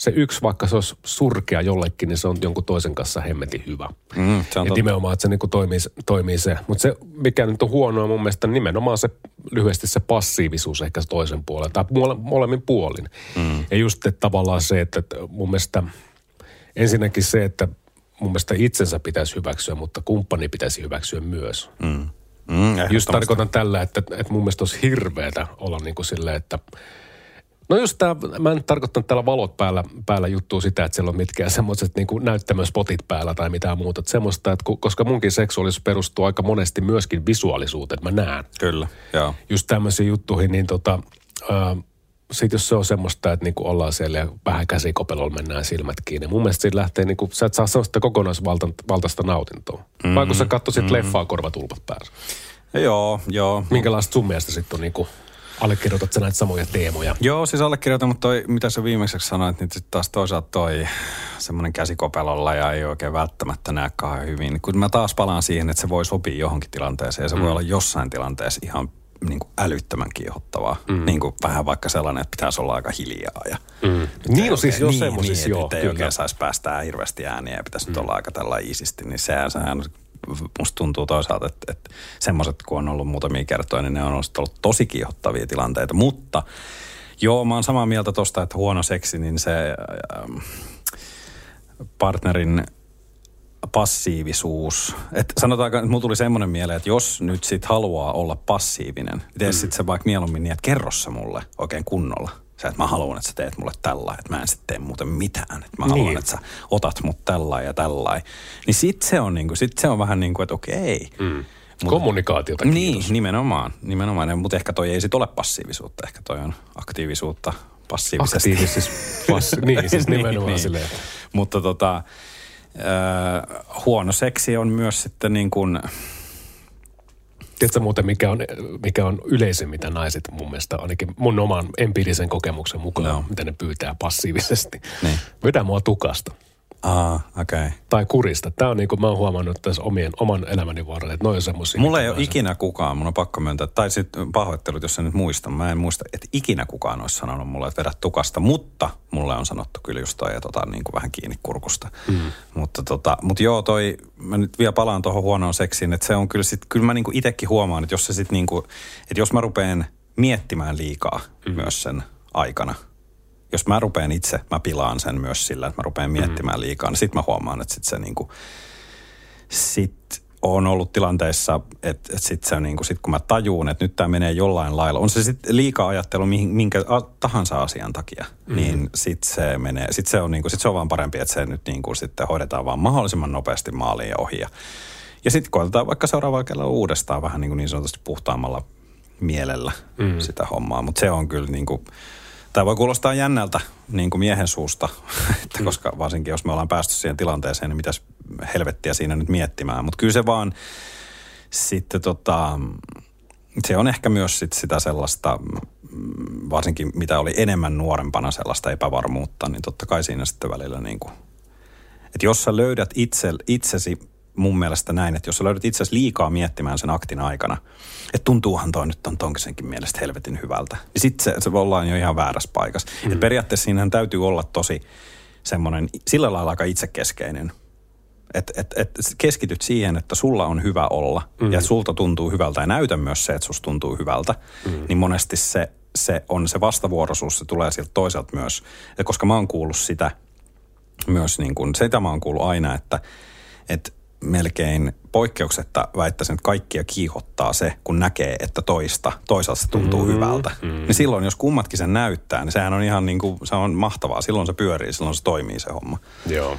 se yksi, vaikka se olisi surkea jollekin, niin se on jonkun toisen kanssa hemmetin hyvä. Mm, se on ja nimenomaan, että se niin kuin toimii, toimii se. Mutta se, mikä nyt on huonoa mun mielestä, nimenomaan se lyhyesti se passiivisuus ehkä se toisen puolen, tai mole, molemmin puolin. Mm. Ja just että tavallaan se, että mun mielestä ensinnäkin se, että mun mielestä itsensä pitäisi hyväksyä, mutta kumppani pitäisi hyväksyä myös. Mm. Mm, just tarkoitan tällä, että, että mun mielestä olisi hirveätä olla niin kuin silleen, että – No just tämä, mä en tarkoittanut täällä valot päällä, päällä juttua sitä, että siellä on mitkään semmoiset niin näyttämöspotit päällä tai mitään muuta. Että semmoista, että koska munkin seksuaalisuus perustuu aika monesti myöskin visuaalisuuteen, että mä näen. Kyllä, joo. Just tämmöisiin juttuihin, niin tota, äh, sit jos se on semmoista, että niinku ollaan siellä ja vähän käsikopelolla mennään silmät kiinni. Mun mielestä siitä lähtee, niinku, sä et saa sellaista kokonaisvaltaista nautintoa. Mm-hmm. Vai kun sä katsoisit mm-hmm. leffaa korvatulpat päässä. Joo, joo. Minkälaista sun mielestä sitten on niinku Allekirjoitat sä näitä samoja teemoja? Joo, siis allekirjoitan, mutta toi, mitä sä viimeiseksi sanoit, niin sitten taas toisaalta toi semmoinen käsikopelolla ja ei oikein välttämättä näe kauhean hyvin. Kun mä taas palaan siihen, että se voi sopia johonkin tilanteeseen ja se mm. voi olla jossain tilanteessa ihan niin kuin älyttömän kiihottavaa. Mm. Niin kuin vähän vaikka sellainen, että pitäisi olla aika hiljaa. Ja mm. Niin on siis jo niin, semmoisissa, niin, joo. Ei oikein saisi päästää hirveästi ääniä ja pitäisi mm. olla aika tällä iisisti, niin sehän, sehän musta tuntuu toisaalta, että, että semmoiset, kun on ollut muutamia kertoja, niin ne on ollut tosi kiihottavia tilanteita. Mutta joo, mä oon samaa mieltä tosta, että huono seksi, niin se ähm, partnerin passiivisuus. Et sanotaanko, että mulla tuli semmoinen mieleen, että jos nyt sit haluaa olla passiivinen, niin tee mm. sit se vaikka mieluummin niin, että kerro se mulle oikein kunnolla. Se, että mä haluan, että sä teet mulle tällä, että mä en sitten tee muuten mitään. Että mä haluan, niin. että sä otat mut tällä ja tällä. Niin sit se on, niinku, sit se on vähän niin kuin, että okei. Mm. Mut, Kommunikaatiota Niin, nimenomaan. nimenomaan. Mutta ehkä toi ei sit ole passiivisuutta. Ehkä toi on aktiivisuutta passiivisesti. Aktiivis, passi- niin, siis niin, nimenomaan niin, silleen. Mutta tota, Öö, huono seksi on myös sitten niin kuin, Tiedätkö muuten, mikä on, mikä on yleisin, mitä naiset mun mielestä, ainakin mun oman empiirisen kokemuksen mukaan, No. mitä ne pyytää passiivisesti. Niin. Vedä mua tukasta aa, okei. Okay. tai kurista. Tämä on niin kuin mä oon huomannut tässä omien, oman elämäni varrella, että noin on semmoisia. Mulla ei ole ikinä kukaan, mun on pakko myöntää, tai sitten pahoittelut, jos en nyt muista. Mä en muista, että ikinä kukaan olisi sanonut mulle, että vedä tukasta, mutta mulle on sanottu kyllä just toi, että otan niin kuin vähän kiinni kurkusta. Mm. Mutta, tota, mutta joo, toi, mä nyt vielä palaan tuohon huonoon seksiin, että se on kyllä sit, kyllä mä niin kuin itsekin huomaan, että jos se sit niin kuin, että jos mä rupean miettimään liikaa mm. myös sen aikana, jos mä rupean itse, mä pilaan sen myös sillä, että mä rupean miettimään liikaa, niin sit mä huomaan, että sit se niinku, sit on ollut tilanteissa, että, että sit se niinku, sit kun mä tajuun, että nyt tämä menee jollain lailla, on se sitten liikaa ajattelu mihin, minkä a, tahansa asian takia, mm. niin sit se menee, sit se on niinku, sit se on vaan parempi, että se nyt niinku sitten hoidetaan vaan mahdollisimman nopeasti maaliin ja ohi. Ja, ja sitten koetetaan vaikka seuraavalla kerralla uudestaan vähän niin, kuin niin sanotusti puhtaammalla mielellä mm. sitä hommaa, mutta se on kyllä niin kuin, Tämä voi kuulostaa jännältä niin kuin miehen suusta, että koska varsinkin jos me ollaan päästy siihen tilanteeseen, niin mitäs helvettiä siinä nyt miettimään. Mutta kyllä se vaan sitten tota, se on ehkä myös sit sitä sellaista, mm, varsinkin mitä oli enemmän nuorempana sellaista epävarmuutta, niin totta kai siinä sitten välillä niin kuin, että jos sä löydät itse, itsesi mun mielestä näin, että jos sä löydät itsesi liikaa miettimään sen aktin aikana, että tuntuuhan toi nyt on tonkisenkin mielestä helvetin hyvältä, niin sit se, se ollaan jo ihan väärässä paikassa. Mm. Et periaatteessa siinähän täytyy olla tosi semmoinen, sillä lailla aika itsekeskeinen, että et, et keskityt siihen, että sulla on hyvä olla mm. ja sulta tuntuu hyvältä ja näytä myös se, että susta tuntuu hyvältä, mm. niin monesti se, se on se vastavuoroisuus, se tulee sieltä toiselta myös. Ja koska mä oon kuullut sitä myös, niin kuin, sitä mä oon kuullut aina, että, että melkein poikkeuksetta väittäisin, että kaikkia kiihottaa se, kun näkee, että toista, toisaalta se tuntuu mm, hyvältä. Mm. Niin silloin, jos kummatkin sen näyttää, niin sehän on ihan niin kuin, se on mahtavaa. Silloin se pyörii, silloin se toimii se homma. Joo.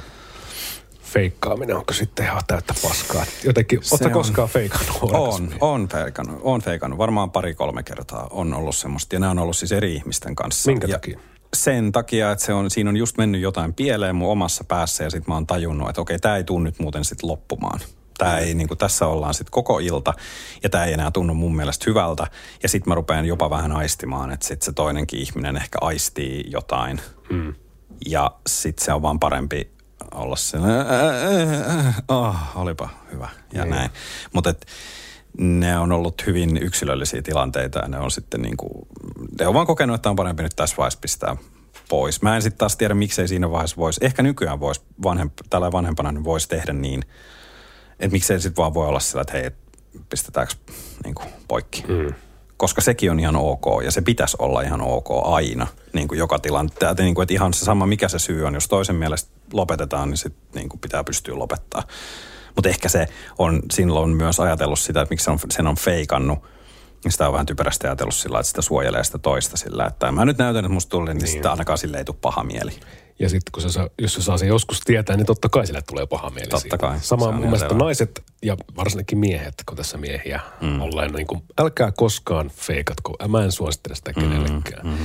Feikkaaminen onko sitten ihan täyttä paskaa? Jotenkin, ootko koskaan feikannut On, on feikannut, on feikannut. Varmaan pari-kolme kertaa on ollut semmoista. Ja nämä on ollut siis eri ihmisten kanssa. Minkä ja takia? Sen takia, että se on, siinä on just mennyt jotain pieleen mun omassa päässä ja sitten mä oon tajunnut, että okei, tämä ei tunnu nyt muuten sitten loppumaan. Tää ei, niin kuin, tässä ollaan sitten koko ilta ja tämä ei enää tunnu mun mielestä hyvältä. Ja sitten mä rupean jopa vähän aistimaan, että sitten se toinenkin ihminen ehkä aistii jotain. Mm. Ja sitten se on vaan parempi olla sellainen, oh, olipa hyvä ja Niin. näin. Mutta ne on ollut hyvin yksilöllisiä tilanteita ja ne on sitten niin kuin, ne on vaan kokenut, että on parempi nyt tässä vaiheessa pistää pois. Mä en sitten taas tiedä, miksei siinä vaiheessa voisi, ehkä nykyään voisi, vanhemp, tällä vanhempana niin voisi tehdä niin, että miksei sitten vaan voi olla sillä, että hei, et pistetäänkö niin kuin poikki. Mm. Koska sekin on ihan ok ja se pitäisi olla ihan ok aina, niin kuin joka tilanteessa. Niin kuin, että ihan se sama, mikä se syy on. Jos toisen mielestä lopetetaan, niin sitten niin kuin pitää pystyä lopettaa. Mutta ehkä se on silloin myös ajatellut sitä, että miksi se on, sen on feikannut. Sitä on vähän typerästi ajatellut sillä, että sitä suojelee sitä toista sillä, että mä nyt näytän, että musta tuli, niin, niin. sitten ainakaan sille ei tule paha mieli. Ja sitten kun se saa, jos se saa sen joskus tietää, niin totta kai sille tulee paha mieli Totta siitä. kai, Sama se on mun mielestä selvä. naiset ja varsinkin miehet, kun tässä miehiä mm. ollaan, niin kuin, älkää koskaan feikatko. Mä en suosittele sitä kenellekään. Mm,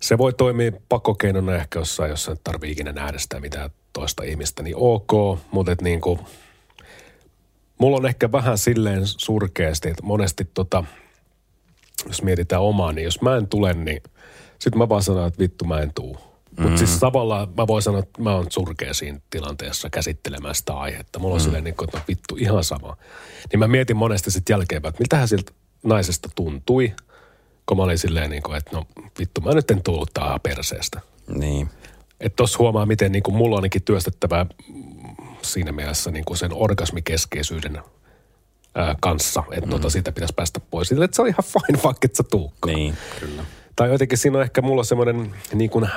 Se voi toimia pakokeinona ehkä jossain, jos tarvii ikinä nähdä sitä mitään toista ihmistä, niin ok, mutta et niin kuin, mulla on ehkä vähän silleen surkeasti, että monesti tota, jos mietitään omaa, niin jos mä en tule, niin sitten mä vaan sanon, että vittu mä en tuu. Mutta Mm. siis tavallaan mä voin sanoa, että mä oon surkea siinä tilanteessa käsittelemään sitä aihetta. Mulla on mm. silleen, niin kuin, että no vittu ihan sama. Niin mä mietin monesti sitten jälkeenpäin, että miltähän siltä naisesta tuntui, kun mä olin silleen, niin kuin, että no vittu mä nyt en tullut tähän perseestä. Niin. Että tossa huomaa, miten niin kuin mulla on ainakin työstettävää siinä mielessä niin kuin sen orgasmikeskeisyyden ää, kanssa. Että mm. tota, siitä pitäisi päästä pois. Sille, että se on ihan fine, vaikka et sä tuukkaan. Niin, kyllä. Tai jotenkin siinä on ehkä mulla semmoinen, niin kuin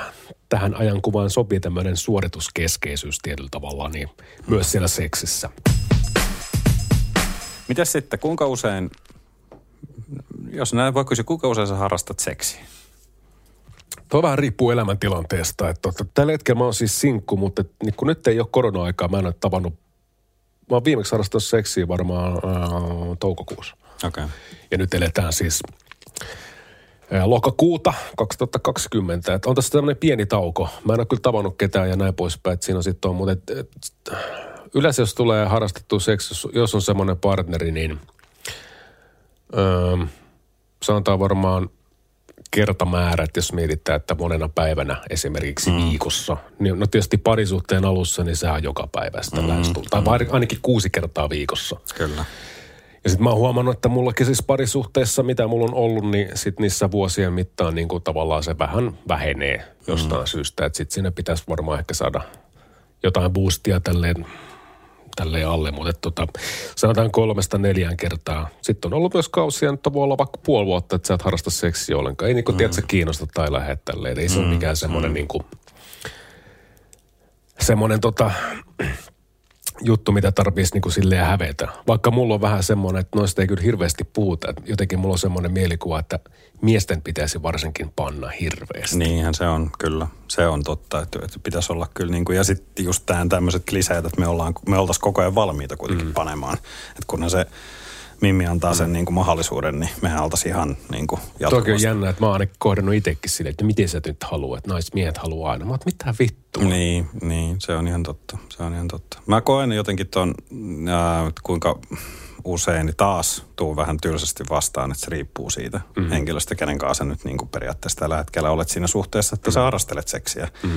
tähän ajankuvaan sopii tämmöinen suorituskeskeisyys tietyllä tavalla, niin myös siellä seksissä. Mitäs sitten, kuinka usein, jos näin voi kysyä, kuinka usein sä harrastat seksiä? Tuo vähän riippuu elämäntilanteesta. Että tota, tällä hetkellä mä oon siis sinkku, mutta et, niin kun nyt ei ole korona-aikaa, mä en ole tavannut, mä oon viimeksi harrastanut seksiä varmaan ää, toukokuussa. Okay. Ja nyt eletään siis ää, lokakuuta 2020. Et on tässä tämmöinen pieni tauko. Mä en ole kyllä tavannut ketään ja näin poispäin. Et siinä on sitten on, mutta et, et, yleensä jos tulee harrastettu seksi, jos- jos on semmoinen partneri, niin öö, sanotaan varmaan kertamäärät, jos mietitään, että monena päivänä esimerkiksi mm. viikossa. Niin, no tietysti parisuhteen alussa, niin sehän on joka päivä sitä mm. lähestulta. Tai vai- ainakin kuusi kertaa viikossa. Kyllä. Ja sitten mä oon huomannut, että mullakin siis parisuhteessa, mitä mulla on ollut, niin sit niissä vuosien mittaan niin kuin tavallaan se vähän vähenee jostain mm. syystä. Että sitten siinä pitäisi varmaan ehkä saada jotain boostia tälleen, tälleen alle. Mutta et tota, sanotaan kolmesta neljään kertaa. Sitten on ollut myös kausia, että voi olla vaikka puoli vuotta, että sä et harrasta seksiä ollenkaan. Ei niin kuin, mm. tiedätkö, kiinnosta tai lähde tälleen. Ei se ole mikään semmoinen niin kuin, semmoinen tota, juttu, mitä tarvitsisi niin kuin silleen hävetä. Vaikka mulla on vähän semmoinen, että noista ei kyllä hirveästi puhuta. Jotenkin mulla on semmoinen mielikuva, että miesten pitäisi varsinkin panna hirveästi. Niinhän se on, kyllä. Se on totta, että, että pitäisi olla kyllä niin kuin, ja sitten just tämän tämmöiset kliseet, että me, ollaan, me oltaisiin koko ajan valmiita kuitenkin mm. panemaan. Että kunhan se Mimmi antaa sen niin kuin mahdollisuuden, niin mehän oltaisiin ihan niin kuin Toki on jatkuvasti. jännä, että mä oon ainakin kohdannut itsekin silleen, että miten sä nyt haluat, että naismiehet haluaa aina. Mä oon, mitä vittua. Niin, niin, se on ihan totta. Se on ihan totta. Mä koen jotenkin ton, ää, kuinka usein niin taas tuu vähän tylsästi vastaan, että se riippuu siitä mm. henkilöstä, kenen kanssa nyt niin kuin periaatteessa tällä hetkellä olet siinä suhteessa, että mm. sä harrastelet seksiä. Mm.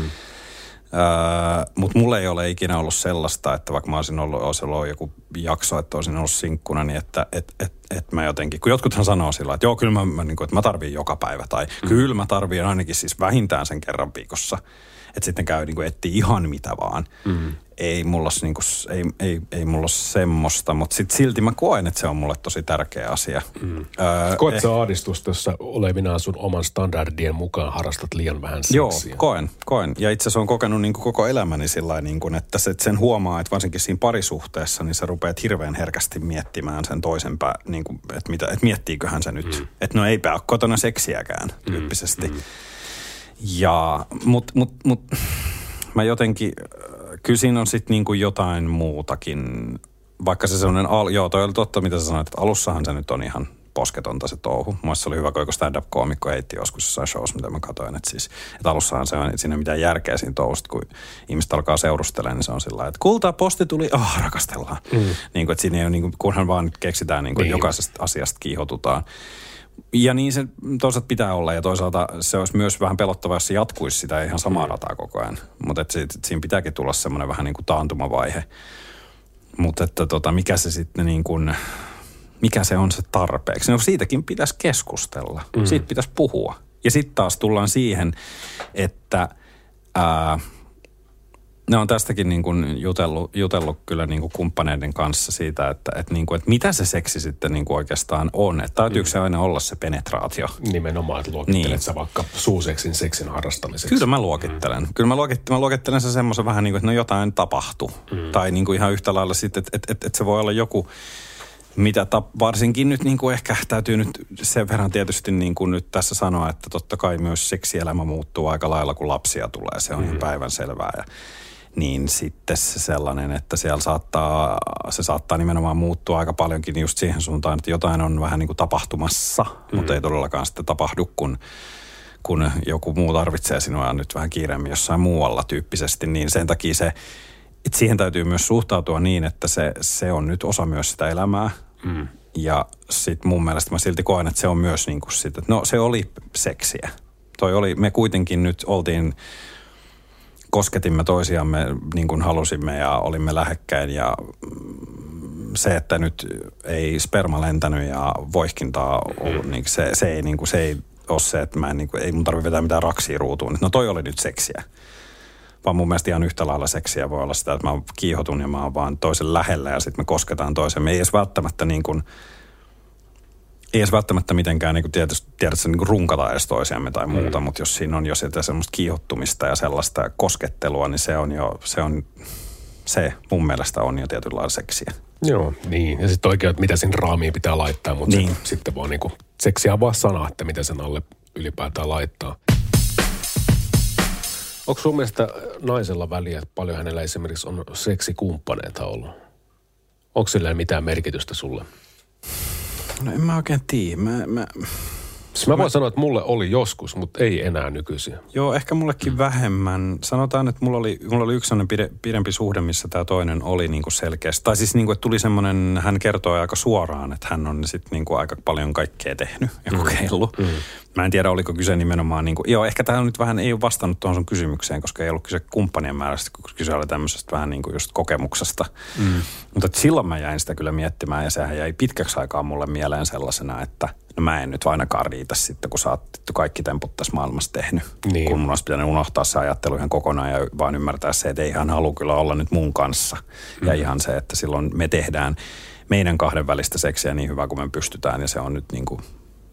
Mutta mulla ei ole ikinä ollut sellaista, että vaikka mä olisin ollut, olisi ollut joku jakso, että olisin ollut sinkkuna, niin että et, et, et mä jotenkin, kun jotkuthan sanoo sillä että joo, kyllä mä, mä niin kuin, että mä tarviin joka päivä, tai mm. kyllä mä tarviin ainakin siis vähintään sen kerran viikossa. Että sitten käy niin kuin etsiä ihan mitä vaan. Mm. Ei mulla ole, niin kuin, ei, ei, ei mulla semmoista, mutta sit silti mä koen, että se on mulle tosi tärkeä asia. Mm. Öö, Koet sä ahdistusta, jos sä olevinaan sun oman standardien mukaan harrastat liian vähän Joo, seksiä? koen, koen. Ja itse asiassa on kokenut niin kuin koko elämäni sillä niin kuin, että se, sen huomaa, että varsinkin siinä parisuhteessa, niin sä rupeat hirveän herkästi miettimään sen toisen pää, niin kuin, että, mitä, että miettiiköhän se nyt. Mm. Että no eipä ole kotona seksiäkään tyyppisesti. Mm. Ja, mut, mut, mut, mä jotenkin, kyllä siinä on sitten niin kuin jotain muutakin. Vaikka se sellainen, al- joo toi oli totta mitä sä sanoit, että alussahan se nyt on ihan posketonta se touhu. Mielestäni se oli hyvä, kun stand-up-koomikko heitti joskus jossain shows, mitä mä katsoin. Että, siis, että alussahan se on, että siinä ei mitään järkeä siinä touhusta, kun ihmiset alkaa seurustelemaan, niin se on sillä että kultaa posti tuli, ah, rakastellaan. Mm. Niin kuin, että siinä ei ole, niin kuin, kunhan vaan keksitään, niin kuin, Niin. jokaisesta asiasta kiihotutaan. Ja niin se toisaalta pitää olla ja toisaalta se olisi myös vähän pelottavaa, jos se jatkuisi sitä ihan samaa rataa koko ajan. Mutta siinä pitääkin tulla semmoinen vähän niin kuin taantumavaihe. Mutta että tota, mikä se sitten niin kuin, mikä se on se tarpeeksi? No siitäkin pitäisi keskustella. Mm. Siitä pitäisi puhua. Ja sitten taas tullaan siihen, että ää, ne on tästäkin niin kuin jutellut, jutellut kyllä niin kuin kumppaneiden kanssa siitä, että, että, niin kuin, että mitä se seksi sitten niin kuin oikeastaan on. Että täytyykö se aina olla se penetraatio? Nimenomaan, että luokittelet Niin. sä vaikka suuseksin seksin harrastamiseksi. Kyllä mä luokittelen. Kyllä mä luokittelen, mä luokittelen se semmoisen vähän niin kuin, että no jotain tapahtuu. Mm. Tai niin kuin ihan yhtä lailla sitten, että, että, että, että se voi olla joku, mitä ta, varsinkin nyt niin kuin ehkä täytyy nyt sen verran tietysti niin kuin nyt tässä sanoa, että totta kai myös seksielämä muuttuu aika lailla, kun lapsia tulee. Se on mm. ihan päivänselvää. Ja, niin sitten se sellainen, että siellä saattaa, se saattaa nimenomaan muuttua aika paljonkin just siihen suuntaan, että jotain on vähän niin kuin tapahtumassa, mm. mutta ei todellakaan sitten tapahdu, kun kun joku muu tarvitsee sinua nyt vähän kiireemmin jossain muualla tyyppisesti, niin sen takia se, että siihen täytyy myös suhtautua niin, että se, se on nyt osa myös sitä elämää. Mm. Ja sitten mun mielestä mä silti koen, että se on myös niin kuin sit, että no se oli seksiä. Toi oli, me kuitenkin nyt oltiin, kosketimme toisiamme niin kuin halusimme ja olimme lähekkäin ja mm, se, että nyt ei sperma lentänyt ja voihkintaa ollut, niin se, se, ei, niin kuin, se ei ole se, että mä en, niin kuin, ei mun tarvitse vetää mitään raksia ruutuun. No toi oli nyt seksiä. Vaan mun mielestä ihan yhtä lailla seksiä voi olla sitä, että mä kiihotun ja mä oon vaan toisen lähellä ja sitten me kosketaan toisemme. Ei edes välttämättä niin kuin, ei edes välttämättä mitenkään niin kuin tietysti, tiedätkö, niin kuin runkata edes toisiamme tai muuta, mm. mutta jos siinä on jo sitä semmoista kiihottumista ja sellaista koskettelua, niin se on jo, se on, se mun mielestä on jo tietynlailla seksiä. Joo, niin. Ja sitten oikein, että mitä sinne raamiin pitää laittaa, mutta Niin. niin. se, sitten vaan niinku, seksiä on vaan sana, että mitä sen alle ylipäätään laittaa. Onko sun mielestä naisella väliä, että paljon hänellä esimerkiksi on seksikumppaneita ollut? Onko sillä mitään merkitystä sulle? No en mä oikein tiedä. Mä, mä, mä voin sanoa, että mulle oli joskus, mutta ei enää nykyisin. Joo, ehkä mullekin vähemmän. Sanotaan, että mulla oli, mulla oli yksi pide, pidempi suhde, missä tämä toinen oli niin kuin selkeästi. Tai siis niin kuin, että tuli semmoinen, hän kertoi aika suoraan, että hän on sitten niin kuin aika paljon kaikkea tehnyt ja kokeillut. Mm. Mä en tiedä, oliko kyse nimenomaan, niin kuin, joo, ehkä tämä nyt vähän ei ole vastannut tuohon sun kysymykseen, koska ei ollut kyse kumppanien määrästä, kun kyse oli tämmöisestä vähän niin kuin just kokemuksesta. Mm. Mutta silloin mä jäin sitä kyllä miettimään ja sehän jäi pitkäksi aikaa mulle mieleen sellaisena, että no mä en nyt ainakaan riitä sitten, kun sä oot kaikki temput tässä maailmassa tehnyt. Niin. Kun mun olisi pitänyt unohtaa se ajattelu ihan kokonaan ja vaan ymmärtää se, että ei hän halua kyllä olla nyt mun kanssa. Mm. Ja ihan se, että silloin me tehdään meidän kahden välistä seksiä niin hyvää kuin me pystytään ja se on nyt niin kuin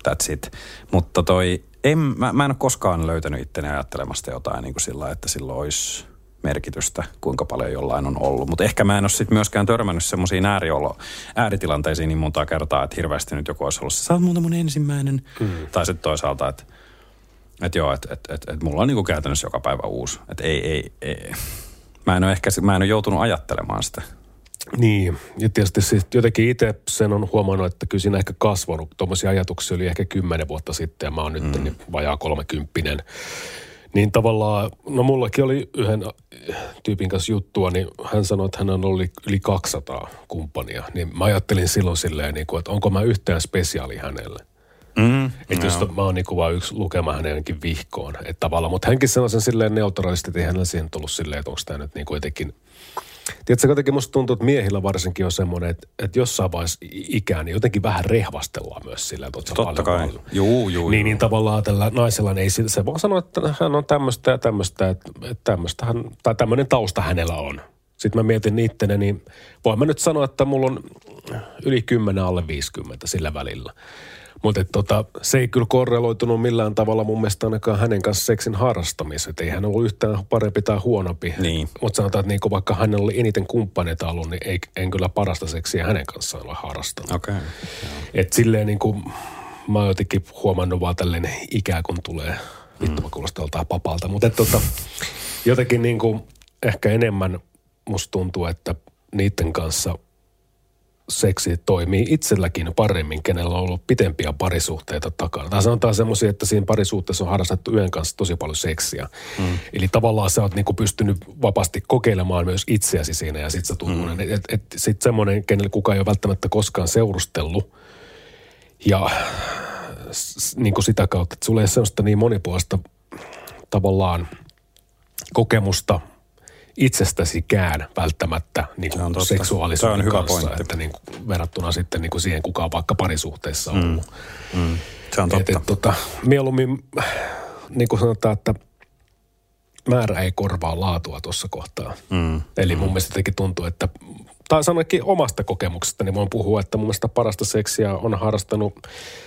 that's it. Mutta toi, en, mä, mä en ole koskaan löytänyt itteni ajattelemasta jotain niin kuin sillä, että silloin olisi merkitystä, kuinka paljon jollain on ollut. Mutta ehkä mä en ole sitten myöskään törmännyt semmoisiin ääriolo, ääritilanteisiin niin monta kertaa, että hirveästi nyt joku olisi ollut, sä oot muuta mun ensimmäinen. Mm. Tai sitten toisaalta, että et joo, että et, et, et mulla on niinku käytännössä joka päivä uusi. Että ei, ei, ei. Mä en ole ehkä, mä en ole joutunut ajattelemaan sitä. Niin, ja tietysti siis jotenkin itse sen on huomannut, että kyllä siinä ehkä kasvanut. Tuommoisia ajatuksia oli ehkä kymmenen vuotta sitten ja mä oon nyt mm. niin vajaa kolmekymppinen. Niin tavallaan, no mullakin oli yhden tyypin kanssa juttua, niin hän sanoi, että hän on ollut yli 200 kumppania. Niin mä ajattelin silloin silleen, niin kuin, että onko mä yhtään spesiaali hänelle. Mm, että jos mä oon niin vaan yksi lukema hänenkin vihkoon. Että tavallaan, mutta hänkin sanoi sen silleen neutraalisti, että ei hänellä siihen tullut silleen, että onko tämä nyt niin kuin jotenkin Tiedätkö, jotenkin musta tuntuu, että miehillä varsinkin on semmoinen, että, että jossain vaiheessa ikään niin jotenkin vähän rehvastellaan myös sillä, että Totta kai. Juu, juu, niin, niin tavallaan tällä naisella ei se vaan sano, että hän on tämmöistä ja tämmöistä, että, että tämmöistä hän, tai tämmöinen tausta hänellä on. Sitten mä mietin itteni, niin voin mä nyt sanoa, että mulla on yli 10 alle 50 sillä välillä. Mutta tota, se ei kyllä korreloitunut millään tavalla mun mielestä ainakaan hänen kanssa seksin harrastamiseen. Ei hän ollut yhtään parempi tai huonompi. Niin. Mutta sanotaan, että niinku vaikka hänellä oli eniten kumppaneita ollut, niin ei, en kyllä parasta seksiä hänen kanssaan ole harrastanut. Okei. Okay. Et silleen niinku, mä oon jotenkin huomannut vaan tälleen ikää, kun tulee. Vittu mä kuulostan joltain papalta. Mutta tota, jotenkin niinku, ehkä enemmän musta tuntuu, että niiden kanssa – seksi toimii itselläkin paremmin, kenellä on ollut pitempiä parisuhteita takana. Tai sanotaan semmoisia, että siinä parisuhteessa on harrastettu yön kanssa tosi paljon seksiä. Mm. Eli tavallaan sä oot niinku pystynyt vapaasti kokeilemaan myös itseäsi siinä ja sit sä mm. Et, et, sit semmoinen, kenellä kukaan ei ole välttämättä koskaan seurustellut ja s, niin kuin sitä kautta, että sulla ei ole semmoista niin monipuolista tavallaan kokemusta – itsestäsikään välttämättä niin kuin se on seksuaalisuuden on hyvä kanssa, pointti. että niin kuin verrattuna sitten niin kuin siihen, kuka on vaikka parisuhteessa mm. ollut. Mm. Mm. Se on totta. Et, et, tota, mieluummin, niin kuin sanotaan, että määrä ei korvaa laatua tuossa kohtaa. Mm. Eli mm. mun mielestä jotenkin tuntuu, että tai sanoinkin omasta kokemuksesta, niin voin puhua, että mun mielestä parasta seksiä on harrastanut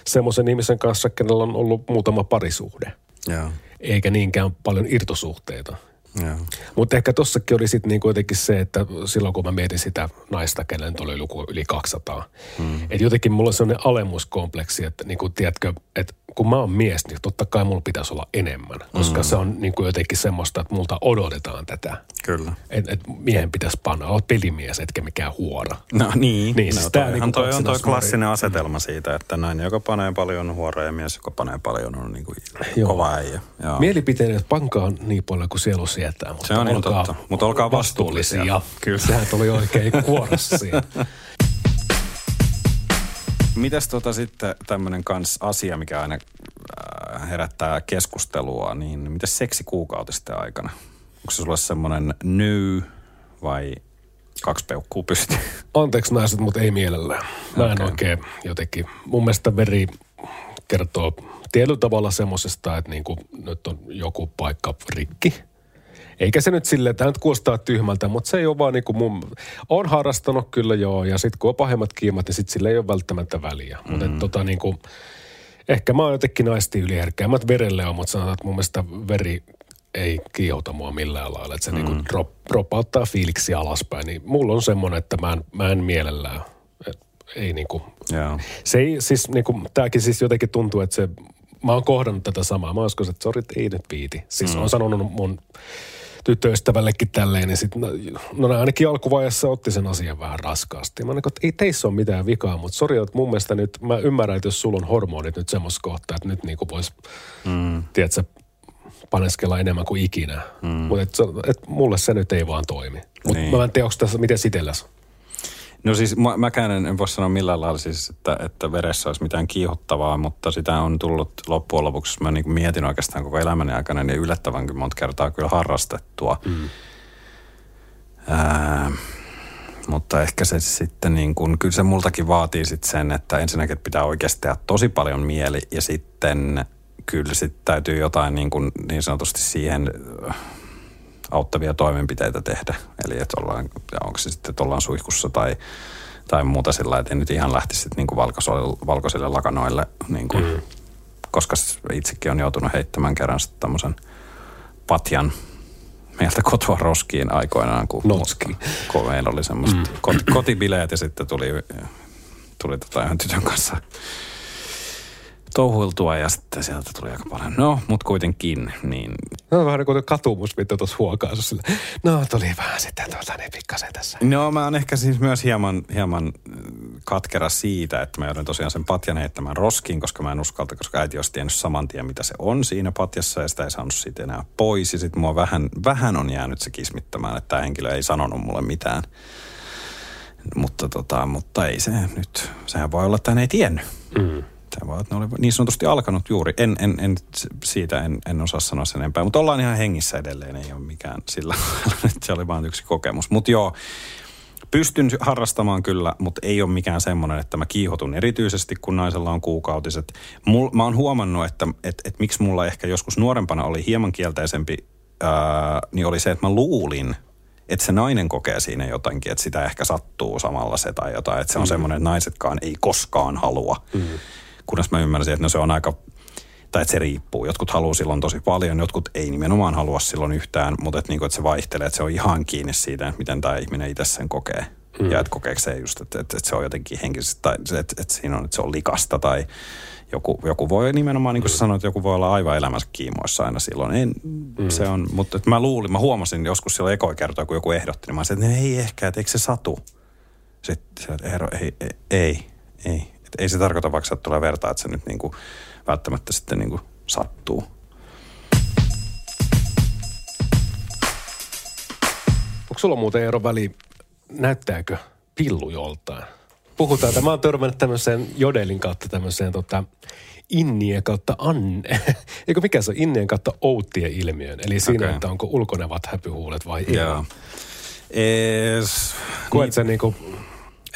semmoisen ihmisen kanssa, kenellä on ollut muutama parisuhde. Yeah. Eikä niinkään paljon irtosuhteita. Mutta ehkä tossakin oli sitten niinku jotenkin se, että silloin kun mä mietin sitä naista, kenen oli luku yli 200, mm. että jotenkin mulla on sellainen alemuskompleksi, että niinku, tiedätkö, että kun mä oon mies, niin totta kai mulla pitäisi olla enemmän, koska mm. se on niinku jotenkin semmoista, että multa odotetaan tätä. Kyllä. Että et miehen pitäisi panna, oot pelimies, etkä mikään huora. No niin. niin no, siis toi, niinku toi on toi klassinen vari. asetelma siitä, että nainen, joka panee paljon huora ja mies, joka panee paljon on niinku kova äijä. Mielipiteet pankaa niin paljon kuin sielu sietää, mutta se on olkaa, totta. Mutta olkaa vastuullisia. vastuullisia. Kyllä. Sehän tuli oikein kuorossa siinä. Mitäs tota sitten tämmöinen kans asia, mikä aina äh, herättää keskustelua, niin mitä seksi kuukautisten aikana? Onko se sulle semmoinen new vai kaksi peukkuu pysty? Anteeksi naiset, mutta ei mielellään. Mä okay. en oikein jotenkin. Mun mielestä veri kertoo tietyllä tavalla semmoisesta, että niin kuin nyt on joku paikka rikki – eikä se nyt silleen, että nyt kuulostaa tyhmältä, mutta se ei ole vaan niin kuin mun, on harrastanut kyllä joo, ja sitten kun on pahemmat kiimat, niin sitten sille ei ole välttämättä väliä. Mm-hmm. Mutta tota niin kuin, ehkä mä oon jotenkin naisti yliherkkä. Mä verelle on, mutta sanotaan, että mun mielestä veri ei kiihota mua millään lailla. Että se mm-hmm. niin drop, dropauttaa fiiliksi alaspäin. Niin mulla on semmoinen, että mä en, mä en mielellään. Et ei niinku, yeah. se ei siis niinku, tääkin siis jotenkin tuntuu, että se, mä oon kohdannut tätä samaa. Mä oon että sori, ei nyt viiti. Siis mm. on sanonut mun tyttöystävällekin tälleen, niin sitten, no, no ainakin alkuvaiheessa otti sen asian vähän raskaasti. Mä niin että ei teissä ole mitään vikaa, mutta sori, että mun mielestä nyt, mä ymmärrän, että jos sulla on hormonit nyt semmoista kohtaa, että nyt niin kuin vois, mm. tiedätkö, paneskella enemmän kuin ikinä. Mm. Mutta et, et mulle se nyt ei vaan toimi. Mutta niin. mä en tiedä, onko tässä, miten sitelläs? No siis mä, mäkään en, en voi sanoa millään lailla siis, että, että veressä olisi mitään kiihottavaa, mutta sitä on tullut loppujen lopuksi, mä niin mietin oikeastaan koko elämäni aikana, niin yllättävänkin monta kertaa kyllä harrastettua. Mm. Ää, mutta ehkä se sitten niin kuin, kyllä se multakin vaatii sitten sen, että ensinnäkin pitää oikeasti tehdä tosi paljon mieli ja sitten kyllä sitten täytyy jotain niin, kuin, niin sanotusti siihen auttavia toimenpiteitä tehdä. Eli että ollaan, onko se sitten, että ollaan suihkussa tai, tai muuta sillä että ei nyt ihan lähtisi niin kuin valkoisille, lakanoille, niin kuin, mm. koska itsekin on joutunut heittämään kerran sitten tämmöisen patjan meiltä kotoa roskiin aikoinaan, kun, Notski. kun meillä oli semmoiset mm. kot, kotibileet ja sitten tuli, tuli tota ihan tytön kanssa touhuiltua ja sitten sieltä tuli aika paljon. No, mutta kuitenkin, niin... No vähän niin kuin katumus, mitä tuossa huokaassa sille. No, tuli vähän sitten tuota niin pikkasen tässä. No, mä oon ehkä siis myös hieman, hieman äh, katkera siitä, että mä joudun tosiaan sen patjan heittämään roskiin, koska mä en uskalta, koska äiti olisi tiennyt saman tien, mitä se on siinä patjassa ja sitä ei saanut siitä enää pois. Ja sitten mua vähän, vähän on jäänyt se kismittämään, että tämä henkilö ei sanonut mulle mitään. Mutta, tota, mutta ei se nyt, sehän voi olla, että hän ei tiennyt. Mm. Tämä vaan, että ne oli niin sanotusti alkanut juuri. En, en, en siitä en, en osaa sanoa sen enempää, mutta ollaan ihan hengissä edelleen, ei ole mikään sillä että se oli vain yksi kokemus. Mutta joo, pystyn harrastamaan kyllä, mutta ei ole mikään semmoinen, että mä kiihotun erityisesti, kun naisella on kuukautiset. Mul, mä oon huomannut, että et, et miksi mulla ehkä joskus nuorempana oli hieman kielteisempi, ää, niin oli se, että mä luulin, että se nainen kokee siinä jotakin, että sitä ehkä sattuu samalla se tai jotain. Että se on mm. semmoinen, että naisetkaan ei koskaan halua. Mm kunnes mä ymmärsin, että no se on aika, tai että se riippuu. Jotkut haluaa silloin tosi paljon, jotkut ei nimenomaan halua silloin yhtään, mutta että, niin kuin, että se vaihtelee, että se on ihan kiinni siitä, että miten tämä ihminen itse sen kokee. Mm. Ja että kokeeko se just, että, että, että se on jotenkin henkisesti, tai että, että, että siinä on, että se on likasta tai joku, joku voi nimenomaan, niin kuin mm. sanoit, että joku voi olla aivan elämänsä kiimoissa aina silloin. En, mm. se on, mutta että mä luulin, mä huomasin joskus silloin ekoi kertoa, kun joku ehdotti, niin mä sanoin, että ei ehkä, että eikö se satu? Sitten se, että ei, ei, ei, et ei se tarkoita vaikka, että tulee vertaa, että se nyt niinku välttämättä sitten niinku sattuu. Onko sulla muuten ero väli, näyttääkö pillu joltain? Puhutaan, että mä oon törmännyt tämmöiseen Jodelin kautta tämmöiseen tota, innien kautta anne. Eikö mikä se on? Innien kautta outtien ilmiön. Eli siinä, okay. että onko ulkonevat häpyhuulet vai ei. Joo. Es, Koet niin, sä niinku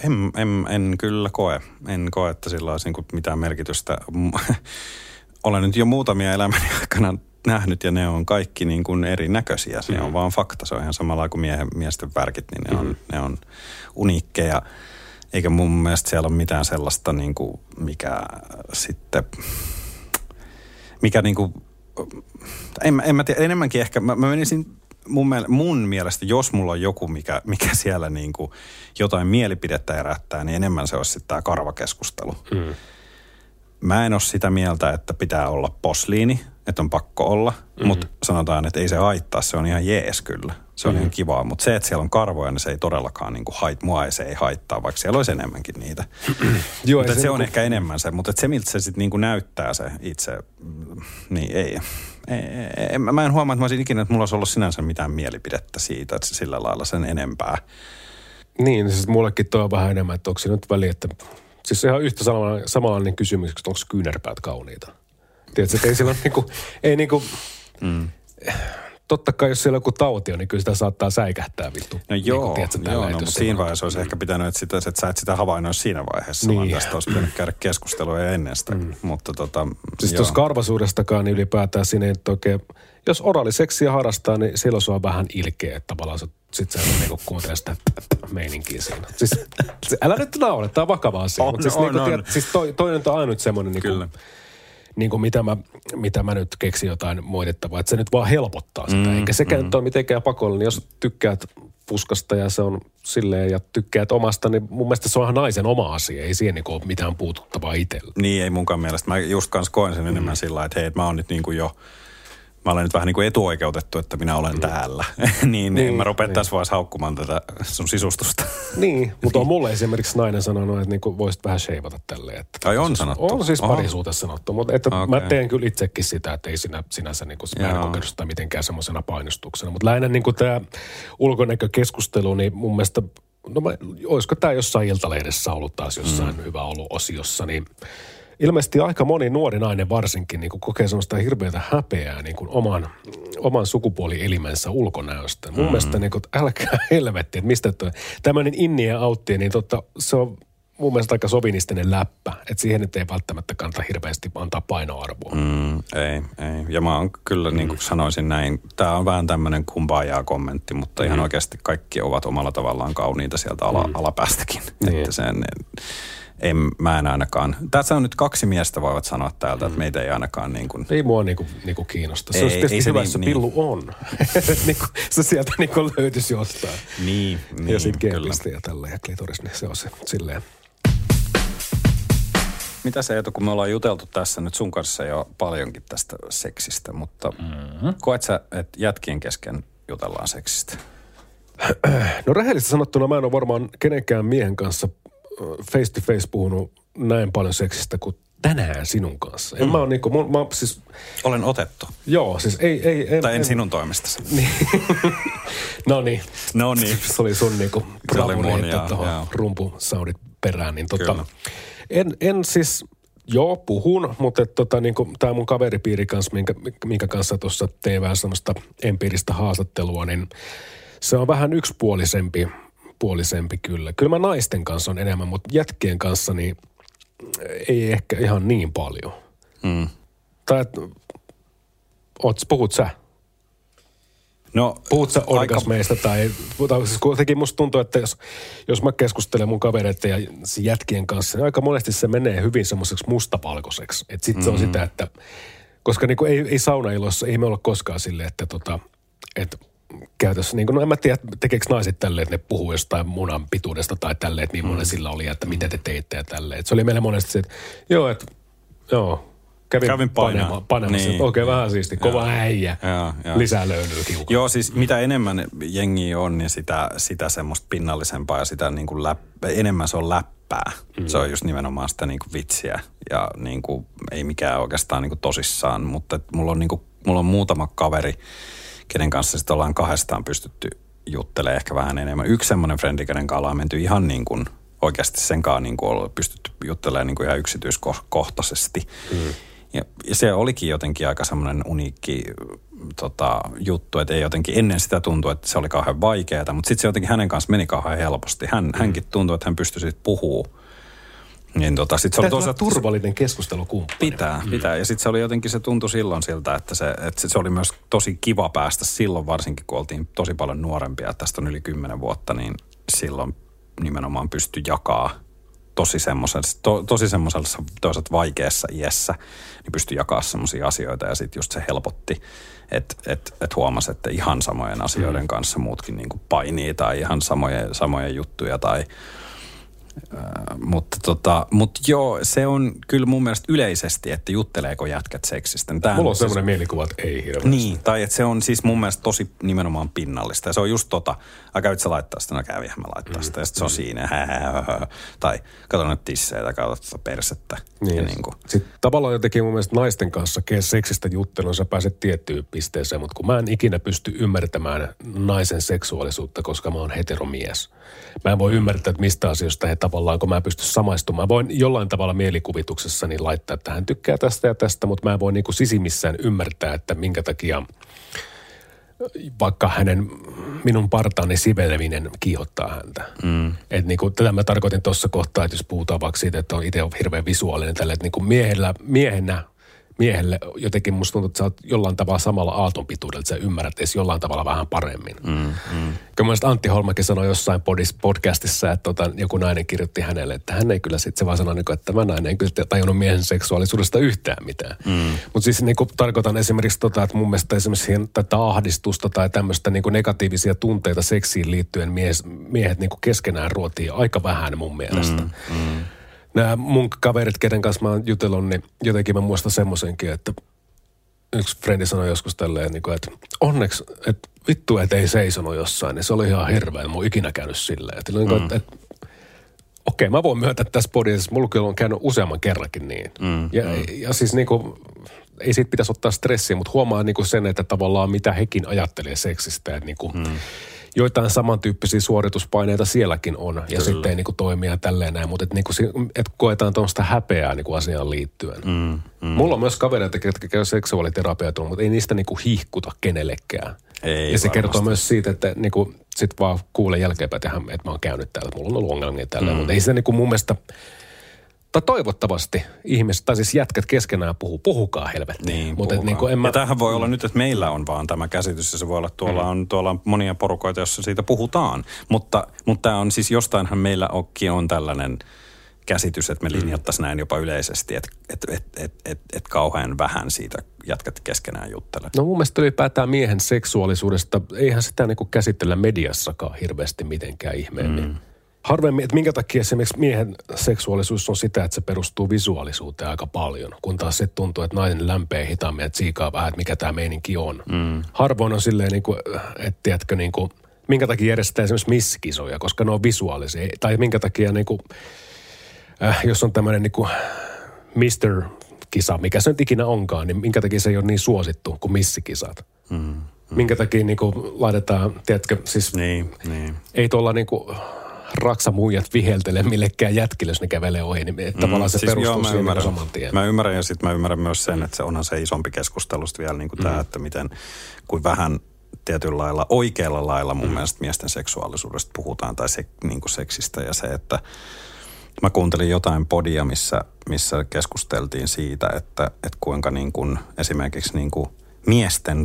en, en, en kyllä koe. En koe, että sillä olisi niin mitään merkitystä. Olen nyt jo muutamia elämäni aikana nähnyt ja ne on kaikki niin kuin erinäköisiä. Se mm. on vaan fakta. Se on ihan samalla kuin miehen, miesten värkit, niin ne, mm. on, ne on uniikkeja. Eikä mun mielestä siellä ole mitään sellaista, niin kuin, mikä sitten, mikä niin kuin, en, en mä tiedä, enemmänkin ehkä, mä, mä menisin mun, mun mielestä, jos mulla on joku, mikä, mikä siellä niin kuin jotain mielipidettä herättää, niin enemmän se olisi sitten tämä karvakeskustelu. Mm. Mä en ole sitä mieltä, että pitää olla posliini, että on pakko olla, mm-hmm. mutta sanotaan, että ei se haittaa, se on ihan jees kyllä. Se on mm-hmm. ihan kivaa, mutta se, että siellä on karvoja, niin se ei todellakaan niin kuin hait, mua ei, se ei haittaa, vaikka siellä olisi enemmänkin niitä. Joo, mutta se, se on niin kuin... ehkä enemmän se, mutta se miltä se sitten niin kuin näyttää se itse, mm, niin ei. ei, ei mä en huomaa, että mä olisin ikinä, että mulla olisi ollut sinänsä mitään mielipidettä siitä, että sillä lailla sen enempää. Niin, siis mullekin tuo on vähän enemmän, että onko se nyt väliä, että siis ihan yhtä samanlainen, samanlainen kysymys, että onko kyynärpäät kauniita. Tiedätkö, että ei sillä niinku, ei niinku, mm. Totta kai jos siellä joku tauti on, niin kyllä sitä saattaa säikähtää vittu. No joo, niin tiedätkö, joo no, mutta siinä vaiheessa olisi mm. ehkä pitänyt, että, sitä, että sä et sitä havainnoi siinä vaiheessa, niin. vaan tästä olisi pitänyt käydä keskustelua ennen sitä. Mm. Mutta tota, siis tuossa karvasuudestakaan niin ylipäätään siinä ei oikein, jos oraaliseksiä harrastaa, niin silloin se on vähän ilkeä, että tavallaan se sitten sä niinku kuuntelee sitä meininkiä siinä. Siis, älä nyt naule, tämä on vakava asia. On, mutta siis, on, niinku, on. Tiedät, siis toi, toinen on ainut semmoinen, niinku, Kyllä. Niinku, mitä, mä, mitä mä nyt keksin jotain moitettavaa, että se nyt vaan helpottaa sitä. Mm, Eikä sekään mm. nyt ole mitenkään pakollinen. Jos tykkäät puskasta ja se on silleen ja tykkäät omasta, niin mun mielestä se on ihan naisen oma asia. Ei siihen niinku ole mitään puututtavaa itsellä. Niin, ei munkaan mielestä. Mä just kanssa koen sen enemmän mm. sillä että hei, että mä oon nyt niinku jo mä olen nyt vähän niin kuin etuoikeutettu, että minä olen mm. täällä. niin, niin, en mä rupea niin. tässä vaiheessa haukkumaan tätä sun sisustusta. niin, mutta on mulle esimerkiksi nainen sanonut, että niin voisit vähän sheivata tälleen. Että Ai on siis, sanottu? On siis parisuudessa sanottu, mutta että okay. mä teen kyllä itsekin sitä, että ei sinä, sinänsä niin kuin, mä en kokenut sitä mitenkään semmoisena painostuksena. Mutta lähinnä niin kuin tämä ulkonäkökeskustelu, niin mun mielestä, no mä, olisiko tämä jossain iltalehdessä ollut taas jossain mm. hyvä ollut osiossa, niin – ilmeisesti aika moni nuori nainen varsinkin niin kuin kokee sellaista hirveätä häpeää niin kuin oman, oman sukupuolielimensä ulkonäöstä. Mun mm. mielestä niin kuin, älkää helvetti, että mistä toi, tämmöinen inni ja autti, niin totta, se on mun mielestä aika sovinistinen läppä. Että siihen nyt ei välttämättä kannata hirveästi antaa painoarvoa. Mm, ei, ei. Ja mä oon kyllä, niin kuin mm. sanoisin näin, tämä on vähän tämmöinen kumpaajaa kommentti, mutta mm. ihan oikeasti kaikki ovat omalla tavallaan kauniita sieltä ala, mm. alapäästäkin. Niin. Että sen, en, mä en ainakaan. Tässä on nyt kaksi miestä voivat sanoa täältä, että meitä ei ainakaan niin kuin... Ei mua niin kuin, niin kuin kiinnosta. Se ei, olisi tietysti ei se hyvä, niin, se niin. pillu on. niin kuin, se sieltä niin kuin löytyisi jostain. Niin, niin Ja sitten g ja tällä ja klitoris, niin se on se silleen. Mitä se Eetu, kun me ollaan juteltu tässä nyt sun kanssa jo paljonkin tästä seksistä, mutta mm-hmm. koet sä, että jätkien kesken jutellaan seksistä? No rehellisesti sanottuna mä en ole varmaan kenenkään miehen kanssa face to face puhunut näin paljon seksistä kuin tänään sinun kanssa. En mm. mä ole niinku, mun, mä siis... Olen otettu. Joo, siis ei... ei en, tai en, en sinun toimestasi. Niin. no niin. No niin. Se oli sun niinku bravuri tuohon rumpusaudit perään. Niin tota, en, en siis... Joo, puhun, mutta tota, niin tämä mun kaveripiiri kanssa, minkä, minkä kanssa tuossa tein vähän semmoista empiiristä haastattelua, niin se on vähän yksipuolisempi naispuolisempi kyllä. Kyllä mä naisten kanssa on enemmän, mutta jätkien kanssa niin ei ehkä ihan niin paljon. Mm. Tai oot, puhut sä? No, Puhut sä orgasmeista aika... tai, tai siis kuitenkin musta tuntuu, että jos, jos mä keskustelen mun kavereiden ja jätkien kanssa, niin aika monesti se menee hyvin semmoiseksi mustapalkoiseksi. Että sitten mm-hmm. se on mm-hmm. sitä, että koska niinku ei, ei saunailossa, ei me olla koskaan silleen, että tota, että käytössä. Niin kuin, no en mä tiedä, tekeekö naiset tälleen, että ne puhuu jostain munan pituudesta tai tälleen, että millainen mm. sillä oli, että mitä te teitte ja tälleen. Että se oli meille monesti se, että joo, että joo, kävin, kävin painaa. panemassa. Niin. Okei, okay, vähän siisti. Kova äijä. Ja, ja. Lisää löylyä kiukaan. Joo, siis mitä enemmän jengi on, niin sitä, sitä semmoista pinnallisempaa ja sitä niin kuin läp, enemmän se on läppää. Mm. Se on just nimenomaan sitä niin kuin vitsiä ja niin kuin, ei mikään oikeastaan niin kuin tosissaan. Mutta mulla on, niin kuin, mulla on muutama kaveri, kenen kanssa sitten ollaan kahdestaan pystytty juttelemaan ehkä vähän enemmän. Yksi semmoinen frendi, kenen kanssa ollaan menty ihan niin kuin oikeasti sen kanssa niin kuin ollaan pystytty juttelemaan niin kuin ihan yksityiskohtaisesti. Mm. Ja, ja se olikin jotenkin aika semmoinen uniikki tota, juttu, että ei jotenkin ennen sitä tuntui, että se oli kauhean vaikeaa, mutta sitten se jotenkin hänen kanssa meni kauhean helposti. Hän, mm. Hänkin tuntui, että hän pystyi sitten puhumaan niin tota, sit se oli toisaalta, turvallinen keskustelukumppani. Pitää, mm. pitää. Ja sitten se oli jotenkin, se tuntui silloin siltä, että se, että se oli myös tosi kiva päästä silloin, varsinkin kun oltiin tosi paljon nuorempia, tästä on yli kymmenen vuotta, niin silloin nimenomaan pystyi jakaa tosi semmoisessa, to, tosi semmoisessa toisaalta vaikeassa iässä, niin pystyi jakaa semmoisia asioita ja sitten just se helpotti, että et, et huomasi, että ihan samojen asioiden mm. kanssa muutkin niin painii tai ihan samoja, samoja juttuja tai mutta tota, mut joo, se on kyllä mun mielestä yleisesti, että jutteleeko jätkät seksistä. Tämähän Mulla on siis, sellainen mielikuva, että ei hirveästi. Niin, tai että se on siis mun mielestä tosi nimenomaan pinnallista. Ja se on just tota, a käyt sä laittaa sitä, no kävihän mä laittaa mm. sitä. Ja sitten se on mm. siinä, hä, hä, hä, tai kato nyt tissejä tai kato tuota persettä. Niin. Ja niin kuin. Sitten tavallaan jotenkin mun mielestä naisten kanssa seksistä juttelun, sä pääset tiettyyn pisteeseen, mutta kun mä en ikinä pysty ymmärtämään naisen seksuaalisuutta, koska mä oon heteromies. Mä en voi ymmärtää, että mistä asioista he tavallaan, kun mä en pysty samaistumaan. Voin jollain tavalla mielikuvituksessani laittaa, että hän tykkää tästä ja tästä, mutta mä en voi niin kuin sisimissään ymmärtää, että minkä takia vaikka hänen, minun partaani sivelevinen kiihottaa häntä. Mm. Et niin kuin, tätä mä tarkoitin tuossa kohtaa, että jos puhutaan vaikka siitä, että on itse hirveän visuaalinen tällä, että niin kuin miehellä, miehenä miehelle jotenkin musta tuntuu, että sä oot jollain tavalla samalla aatonpituudella, että sä ymmärrät edes jollain tavalla vähän paremmin. Mm, mm. Kyllä Antti Holmakin sanoi jossain podcastissa, että tota, joku nainen kirjoitti hänelle, että hän ei kyllä sitten se vaan sanoi, niin että tämä nainen ei kyllä tajunnut miehen seksuaalisuudesta yhtään mitään. Mm. Mutta siis niin tarkoitan esimerkiksi tota, että mun mielestä esimerkiksi tätä ahdistusta tai tämmöistä niin negatiivisia tunteita seksiin liittyen mies, miehet niin keskenään ruotii aika vähän mun mielestä. Mm, mm nämä mun kaverit, kenen kanssa mä oon jutellut, niin jotenkin mä muistan semmoisenkin, että yksi frendi sanoi joskus tälleen, niin kuin, että onneksi, että vittu, et ei seisonut jossain, niin se oli ihan hirveä. Mä oon ikinä käynyt silleen. Että, niin kuin, mm. että, että okei, mä voin myöntää tässä podissa, mulla kyllä on käynyt useamman kerrankin niin. Mm, ja, mm. ja siis niin kuin, ei siitä pitäisi ottaa stressiä, mutta huomaa niin kuin sen, että tavallaan mitä hekin ajattelee seksistä. Että niin kuin, mm joitain samantyyppisiä suorituspaineita sielläkin on. Ja Kyllä. sitten ei niin kuin toimia tälleen näin, mutta että niin et koetaan tuommoista häpeää niin kuin asiaan liittyen. Mm, mm. Mulla on myös kavereita, jotka käy seksuaaliterapiaa mutta ei niistä niin kuin hihkuta kenellekään. Ei ja se varmasti. kertoo myös siitä, että niin kuin, sit vaan kuulee jälkeenpäin, että, että mä oon käynyt täällä, mulla on ollut ongelmia täällä. Mm. Mutta ei se niin kuin mun mielestä – tai toivottavasti ihmiset, tai siis jätkät keskenään puhuu, puhukaa helvettiin. Niin, Mutta niin kuin en mä... Ja tämähän voi olla nyt, että meillä on vaan tämä käsitys, ja se voi olla, että tuolla, mm. on, tuolla on monia porukoita, joissa siitä puhutaan. Mutta, mutta tämä on siis jostainhan meillä onkin on tällainen käsitys, että me mm. linjattaisiin näin jopa yleisesti, että et, et, et, et, et kauhean vähän siitä jätkät keskenään juttelee. No mun mielestä ylipäätään miehen seksuaalisuudesta, eihän sitä niin käsitellä mediassakaan hirveästi mitenkään ihmeemmin. Mm harvemmin, että minkä takia esimerkiksi miehen seksuaalisuus on sitä, että se perustuu visuaalisuuteen aika paljon, kun taas se tuntuu, että nainen lämpee hitaammin, että siikaa vähän, että mikä tämä meininki on. Mm. Harvoin on silleen, niin kuin, että tiedätkö, niin kuin, minkä takia järjestetään esimerkiksi missikisoja, koska ne on visuaalisia. Tai minkä takia, niin kuin, äh, jos on tämmöinen niin kuin Mr. kisa, mikä se nyt ikinä onkaan, niin minkä takia se ei ole niin suosittu kuin missikisat. Mm. Mm. Minkä takia niin kuin, laitetaan, tiedätkö, siis niin, niin. ei tuolla niin kuin, raksamuijat viheltele millekään jätkille, jos ne kävelee ohi. Niin mm, tavallaan se siis perustuu joo, siihen ymmärrän, saman tien. Mä ymmärrän ja sitten mä ymmärrän myös sen, että se onhan se isompi keskustelu vielä niin kuin mm. tämä, että miten, kuin vähän tietyllä lailla, oikealla lailla mun mm. mielestä miesten seksuaalisuudesta puhutaan tai se, niin kuin seksistä ja se, että mä kuuntelin jotain podia, missä, missä keskusteltiin siitä, että, että kuinka niin kuin esimerkiksi niin kuin miesten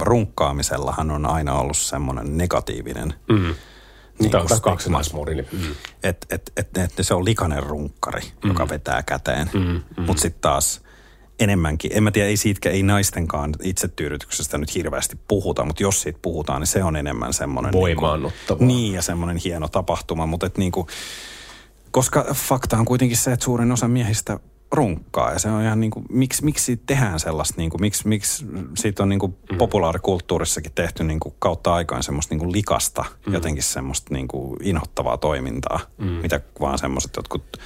runkkaamisellahan on aina ollut semmoinen negatiivinen mm niin Tämä on kaksinaismuuri. Niin. Mm. Että et, et, et, se on likainen runkkari, mm. joka vetää käteen. Mm. Mm. Mutta sitten taas enemmänkin, en mä tiedä, ei siitä, ei naistenkaan itsetyydytyksestä nyt hirveästi puhuta, mutta jos siitä puhutaan, niin se on enemmän semmoinen... Niinku- Voimaannuttava. Niin, niin ja semmoinen hieno tapahtuma, mutta et niinku, koska fakta on kuitenkin se, että suurin osa miehistä runkkaa. Ja se on ihan niin kuin, miksi, miksi tehdään sellaista, niin kuin, miksi, miksi siitä on niin kuin mm. populaarikulttuurissakin tehty niin kuin kautta aikaan semmoista niin kuin likasta, mm. jotenkin semmoista niin kuin inhottavaa toimintaa, mm. mitä vaan semmoiset jotkut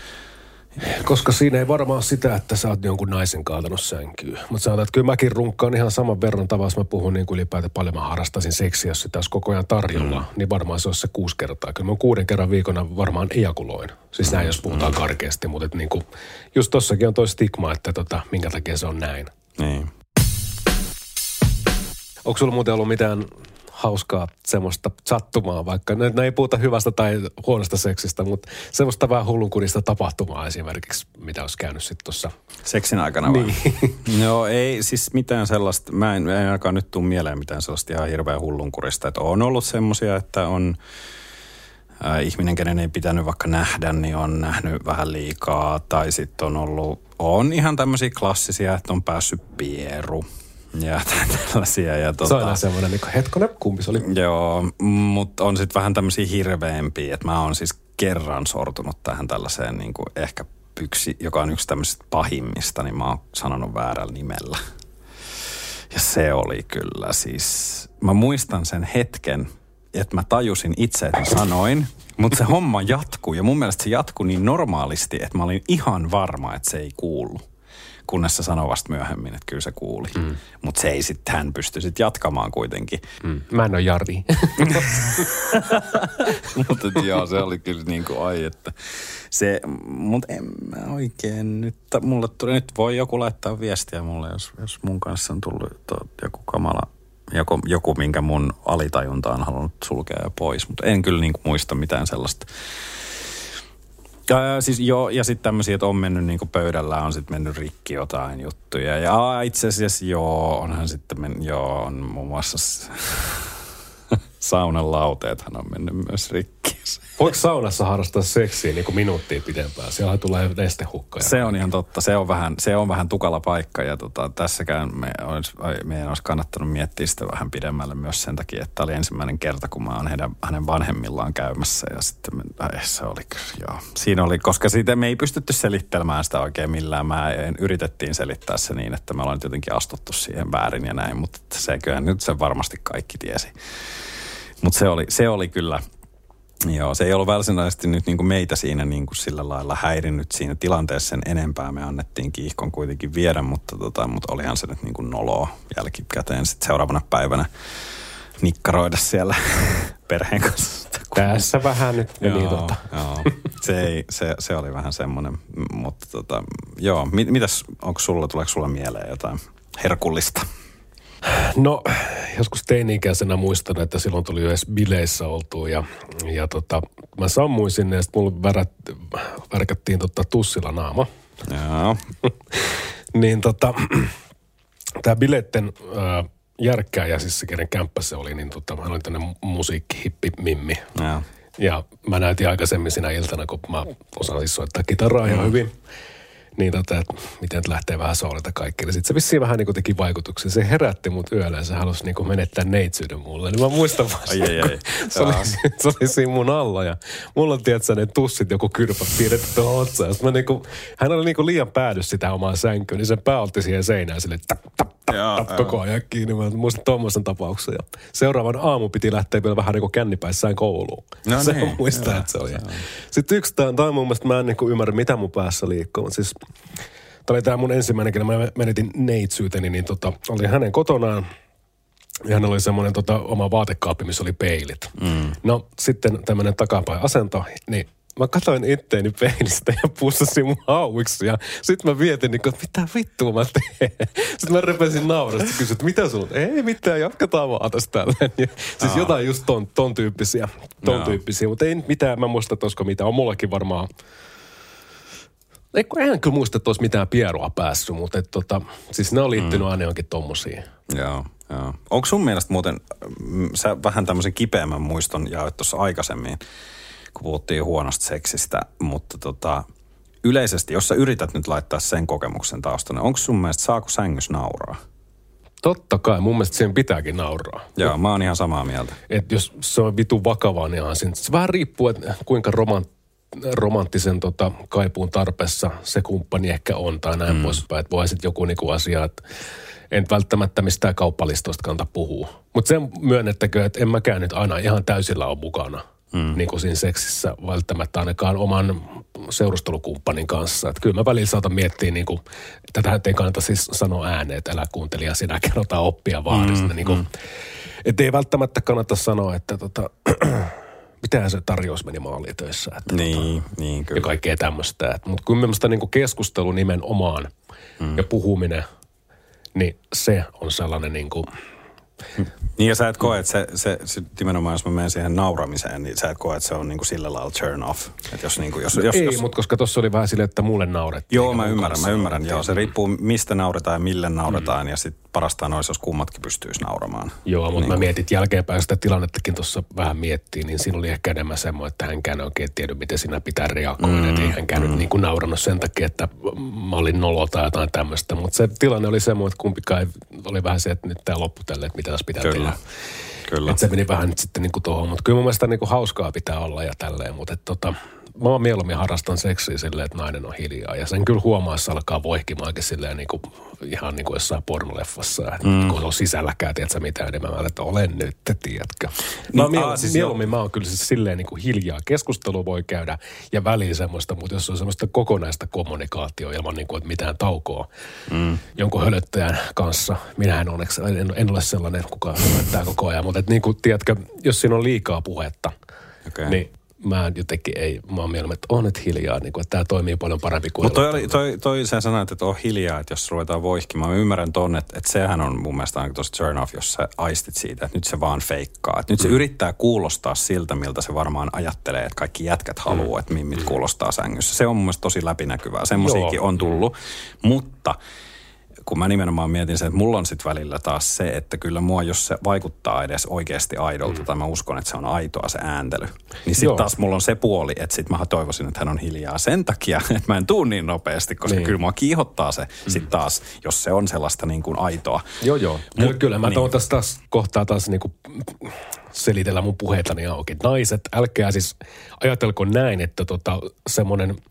koska siinä ei varmaan sitä, että sä oot jonkun naisen kaatanut sänkyyn. Mutta sanotaan, että kyllä mäkin runkkaan ihan saman verran tavassa. Mä puhun niin kuin ylipäätään paljon mä harrastaisin seksiä, jos sitä olisi koko ajan tarjolla. Mm. Niin varmaan se olisi se kuusi kertaa. Kyllä mä kuuden kerran viikona varmaan ejakuloin. Siis näin, jos puhutaan mm. karkeasti. Mutta niin kuin, just tossakin on toi stigma, että tota, minkä takia se on näin. Niin. Onko sulla muuten ollut mitään hauskaa semmoista sattumaa, vaikka ne, ne ei puhuta hyvästä tai huonosta seksistä, mutta semmoista vähän hullunkurista tapahtumaa esimerkiksi, mitä olisi käynyt sitten tuossa. Seksin aikana niin. No ei siis mitään sellaista, mä en, en ainakaan nyt tule mieleen mitään sellaista ihan hirveän hullunkurista, että on ollut semmoisia, että on äh, ihminen, kenen ei pitänyt vaikka nähdä, niin on nähnyt vähän liikaa. Tai sitten on ollut, on ihan tämmöisiä klassisia, että on päässyt pieru ja tällaisia. Ja tota, se on aina semmoinen, niin hetkonen, kumpi se oli? Joo, mutta on sitten vähän tämmöisiä hirveämpiä, että mä oon siis kerran sortunut tähän tällaiseen niin kuin ehkä yksi, joka on yksi tämmöisistä pahimmista, niin mä oon sanonut väärällä nimellä. Ja se oli kyllä siis, mä muistan sen hetken, että mä tajusin itse, että sanoin, mutta se homma jatkuu ja mun mielestä se jatkuu niin normaalisti, että mä olin ihan varma, että se ei kuulu kunnes se sanoi vasta myöhemmin, että kyllä se kuuli. Mm. Mutta se ei sitten, hän pystyi sitten jatkamaan kuitenkin. Mm. Mä en ole Jari. mutta joo, se oli kyllä niin kuin ai, että se, mutta en mä oikein nyt, mulle tuli, nyt voi joku laittaa viestiä mulle, jos, jos mun kanssa on tullut to, joku kamala joku, joku, minkä mun alitajunta on halunnut sulkea pois, mutta en kyllä niin kuin muista mitään sellaista ja, siis joo, ja sitten tämmöisiä, että on mennyt niin pöydällä, on sitten mennyt rikki jotain juttuja. Ja itse asiassa joo, onhan sitten men, joo, on muun muassa saunan lauteethan on mennyt myös rikki. Voiko saunassa harrastaa seksiä niin kuin minuuttia pidempään? Siellä tulee nestehukka. Se on ihan totta. Se on vähän, se on vähän tukala paikka ja tota, tässäkään me olisi, meidän olisi kannattanut miettiä sitä vähän pidemmälle myös sen takia, että tämä oli ensimmäinen kerta, kun mä oon heidän, hänen vanhemmillaan käymässä ja sitten me, ai, se oli joo. Siinä oli, koska siitä me ei pystytty selittelemään sitä oikein millään. Mä en, yritettiin selittää se niin, että me ollaan jotenkin astuttu siihen väärin ja näin, mutta se kyllä nyt se varmasti kaikki tiesi. Mutta se oli, se oli kyllä, Joo, se ei ollut varsinaisesti nyt niin kuin meitä siinä niin kuin sillä lailla häirinnyt siinä tilanteessa sen enempää. Me annettiin kiihkon kuitenkin viedä, mutta, tota, mutta olihan se nyt niin kuin noloa jälkikäteen sitten seuraavana päivänä nikkaroida siellä perheen kanssa. Tässä vähän nyt meni joo, tota. joo. Se, ei, se, se, oli vähän semmoinen, mutta tota, joo, mitäs, onko sulla, tuleeko sulla mieleen jotain herkullista? No, joskus teini-ikäisenä muistan, että silloin tuli jo edes bileissä oltu ja, ja tota, mä sammuin sinne ja sitten mulle värät, värkättiin tota tussilla naama. Joo. niin tota, tämä bileitten äh, järkkääjä, siis se kenen kämppä se oli, niin tota, hän oli tänne musiikkihippi-mimmi. Joo. Ja mä näytin aikaisemmin siinä iltana, kun mä osaan siis soittaa kitaraa ihan hyvin niin tota, että miten lähtee vähän soolita kaikki. Sitten se vissiin vähän niin kuin teki vaikutuksen. Se herätti mut yöllä ja se halusi niin kuin menettää neitsyyden mulle. Niin mä muistan vasta, ai, ai, ai. se, oli, se oli siinä mun alla ja mulla on tietysti ne tussit, joku kyrpät piirretty tuohon otsaan. Mä niin kuin, hän oli niin kuin liian päädy sitä omaa sänkyyn, niin sen pää olti siihen seinään sille tap, tap, tap, Joo, tap, koko ajan kiinni. Mä muistan tuommoisen tapauksen. Ja seuraavan aamu piti lähteä vielä vähän niin kuin kännipäissään kouluun. No se niin, muistaa, että se oli. Sitten yksi, tämä on mun mielestä, mä en niin kuin ymmärrä, mitä mun päässä liikkuu. Siis Tämä oli tämä mun ensimmäinen, kun mä menetin neitsyyteni, niin tota, oli hänen kotonaan. Ja hänellä oli semmoinen tota, oma vaatekaappi, missä oli peilit. Mm. No sitten tämmöinen takapäin asento, niin mä katsoin itteeni peilistä ja pussasin mun hauiksi. Ja sitten mä vietin, niin, että mitä vittua mä teen. Sitten mä repesin naurasta ja kysyin, että mitä sulla Ei mitään, jatketaan vaan tästä tälleen. Ja, siis Aa. jotain just ton, ton tyyppisiä, ton Joo. tyyppisiä. Mutta ei mitään, mä muista, että olisiko mitään. On mullakin varmaan ei, kun eihän kyllä muista, että olisi mitään pieroa päässyt, mutta et, tota, siis ne on liittynyt mm. aina johonkin tommosiin. Joo, joo. Onko sun mielestä muuten, mm, sä vähän tämmöisen kipeämmän muiston jaoit tuossa aikaisemmin, kun puhuttiin huonosta seksistä, mutta tota, yleisesti, jos sä yrität nyt laittaa sen kokemuksen taustalle, onko sun mielestä, saako sängys nauraa? Totta kai, mun mielestä siihen pitääkin nauraa. Joo, mä oon ihan samaa mieltä. Et jos se on vitu vakavaa, niin ihan se vähän riippuu, että kuinka romant, romanttisen tota, kaipuun tarpeessa se kumppani ehkä on tai näin mm. poispäin. Että voi sitten joku niinku asia, että en välttämättä mistään kauppalistoista kanta puhua. Mutta sen myönnettäkö, että en mäkään nyt aina ihan täysillä ole mukana. Mm. Niin kuin siinä seksissä välttämättä ainakaan oman seurustelukumppanin kanssa. Että kyllä mä välillä saatan miettiä, niin kuin, tätä ei kannata siis sanoa ääneen, että älä kuuntelija, sinä kerrotaan oppia vaan. Mm, niin kuin, mm. Että ei välttämättä kannata sanoa, että tota, mitähän se tarjous meni maaliin töissä. Että Niin, niin kyllä. ja kaikkea tämmöistä. Mutta kun mielestäni niin keskustelu nimenomaan mm. ja puhuminen, niin se on sellainen niin kuin, Niin ja sä et koe, että se, se, se nimenomaan jos mä menen siihen nauramiseen, niin sä et koe, että se on niinku sillä lailla turn off. Että jos niinku, jos, jos, ei, jos, mutta koska tuossa oli vähän silleen, että mulle naurettiin. Joo, eikä mä ymmärrän, mä ymmärrän. Joo, se riippuu mistä nauretaan ja mille nauretaan. Mm. Ja sitten parastaan olisi, jos kummatkin pystyisi nauramaan. Joo, mutta Niin mä kuin- mietin, että jälkeenpäin sitä tilannettakin tuossa vähän miettii, niin siinä oli ehkä enemmän semmoinen, että hänkään ei oikein tiedä, miten siinä pitää reagoida. Mm, että ei hänkään mm. nyt niin kuin naurannut sen takia, että mä olin nolo tai jotain tämmöistä. Mutta se tilanne oli semmoinen, että kumpikaan oli vähän se, että nyt tämä loppu tälle, että mitä tässä pitää Kyllä. tehdä. Kyllä. Että se meni vähän nyt sitten niin kuin tuohon. Mutta kyllä mun mielestä niin kuin hauskaa pitää olla ja tälleen. Mutta että tota, mä oon mieluummin harrastan seksiä silleen, että nainen on hiljaa. Ja sen kyllä huomaa, jos se alkaa voihkimaankin silleen niin kuin, ihan niin kuin jossain pornoleffassa. Mm. Kun on sisälläkään, tiedätkö mitään, niin mä olen, että olen nyt, tiedätkö. Mä oon Niin, aa, siis mieluummin mä oon kyllä siis silleen niin kuin hiljaa. Keskustelu voi käydä ja väliin semmoista, mutta jos on semmoista kokonaista kommunikaatioa ilman niin kuin, että mitään taukoa mm. jonkun hölöttäjän kanssa. Minä en onneksi, en, en ole sellainen, kuka hölöttää koko ajan, mutta et niin kuin, tiedätkö, jos siinä on liikaa puhetta, Okei. niin mä jotenkin ei, mä oon mieluummin, että on nyt hiljaa, niin kuin, että tämä toimii paljon parempi kuin Mutta toi, toi, toi sä sanoit, että on hiljaa, että jos ruvetaan voihkimaan. Mä ymmärrän ton, että, että sehän on mun mielestä aina tosi turn off, jos sä aistit siitä, että nyt se vaan feikkaa. Että nyt se yrittää kuulostaa siltä, miltä se varmaan ajattelee, että kaikki jätkät haluaa, että mimmit kuulostaa sängyssä. Se on mun mielestä tosi läpinäkyvää. Semmoisiakin on tullut. Mutta kun mä nimenomaan mietin sen, että mulla on sitten välillä taas se, että kyllä mua, jos se vaikuttaa edes oikeasti aidolta, mm. tai mä uskon, että se on aitoa se ääntely, niin sitten taas mulla on se puoli, että sitten mä toivoisin, että hän on hiljaa sen takia, että mä en tuu niin nopeasti, koska niin. kyllä mua kiihottaa se mm. sitten taas, jos se on sellaista niin kuin aitoa. Joo, joo. Mut, kyllä mä niin. tässä taas kohtaa taas niin kuin selitellä mun puheitani auki. Naiset, älkää siis ajatelko näin, että tota, semmoinen –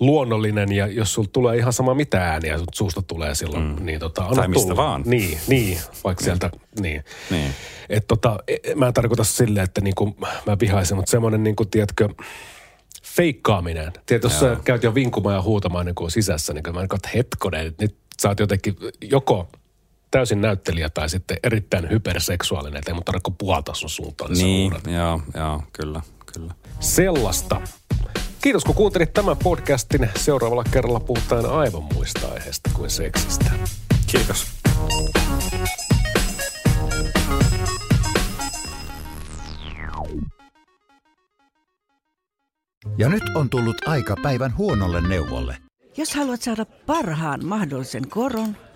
luonnollinen ja jos sulla tulee ihan sama mitä ääniä suusta tulee silloin, mm. niin tota, anna tai mistä tulla. vaan. Niin, niin vaikka sieltä, niin. niin. Et tota, e, mä en tarkoita silleen, että niinku, mä vihaisin, mutta semmoinen niinku, tiedätkö, feikkaaminen. Tiedätkö, jos sä käyt jo vinkumaan ja huutamaan niin kuin sisässä, niin mä en hetkonen, että nyt sä oot jotenkin joko täysin näyttelijä tai sitten erittäin hyperseksuaalinen, että ei mun tarvitse puhaltaa sun suuntaan. Niin, niin joo, joo, kyllä, kyllä. Sellaista. Kiitos kun kuuntelit tämän podcastin. Seuraavalla kerralla puhutaan aivan muista aiheesta kuin seksistä. Kiitos. Ja nyt on tullut aika päivän huonolle neuvolle. Jos haluat saada parhaan mahdollisen koron,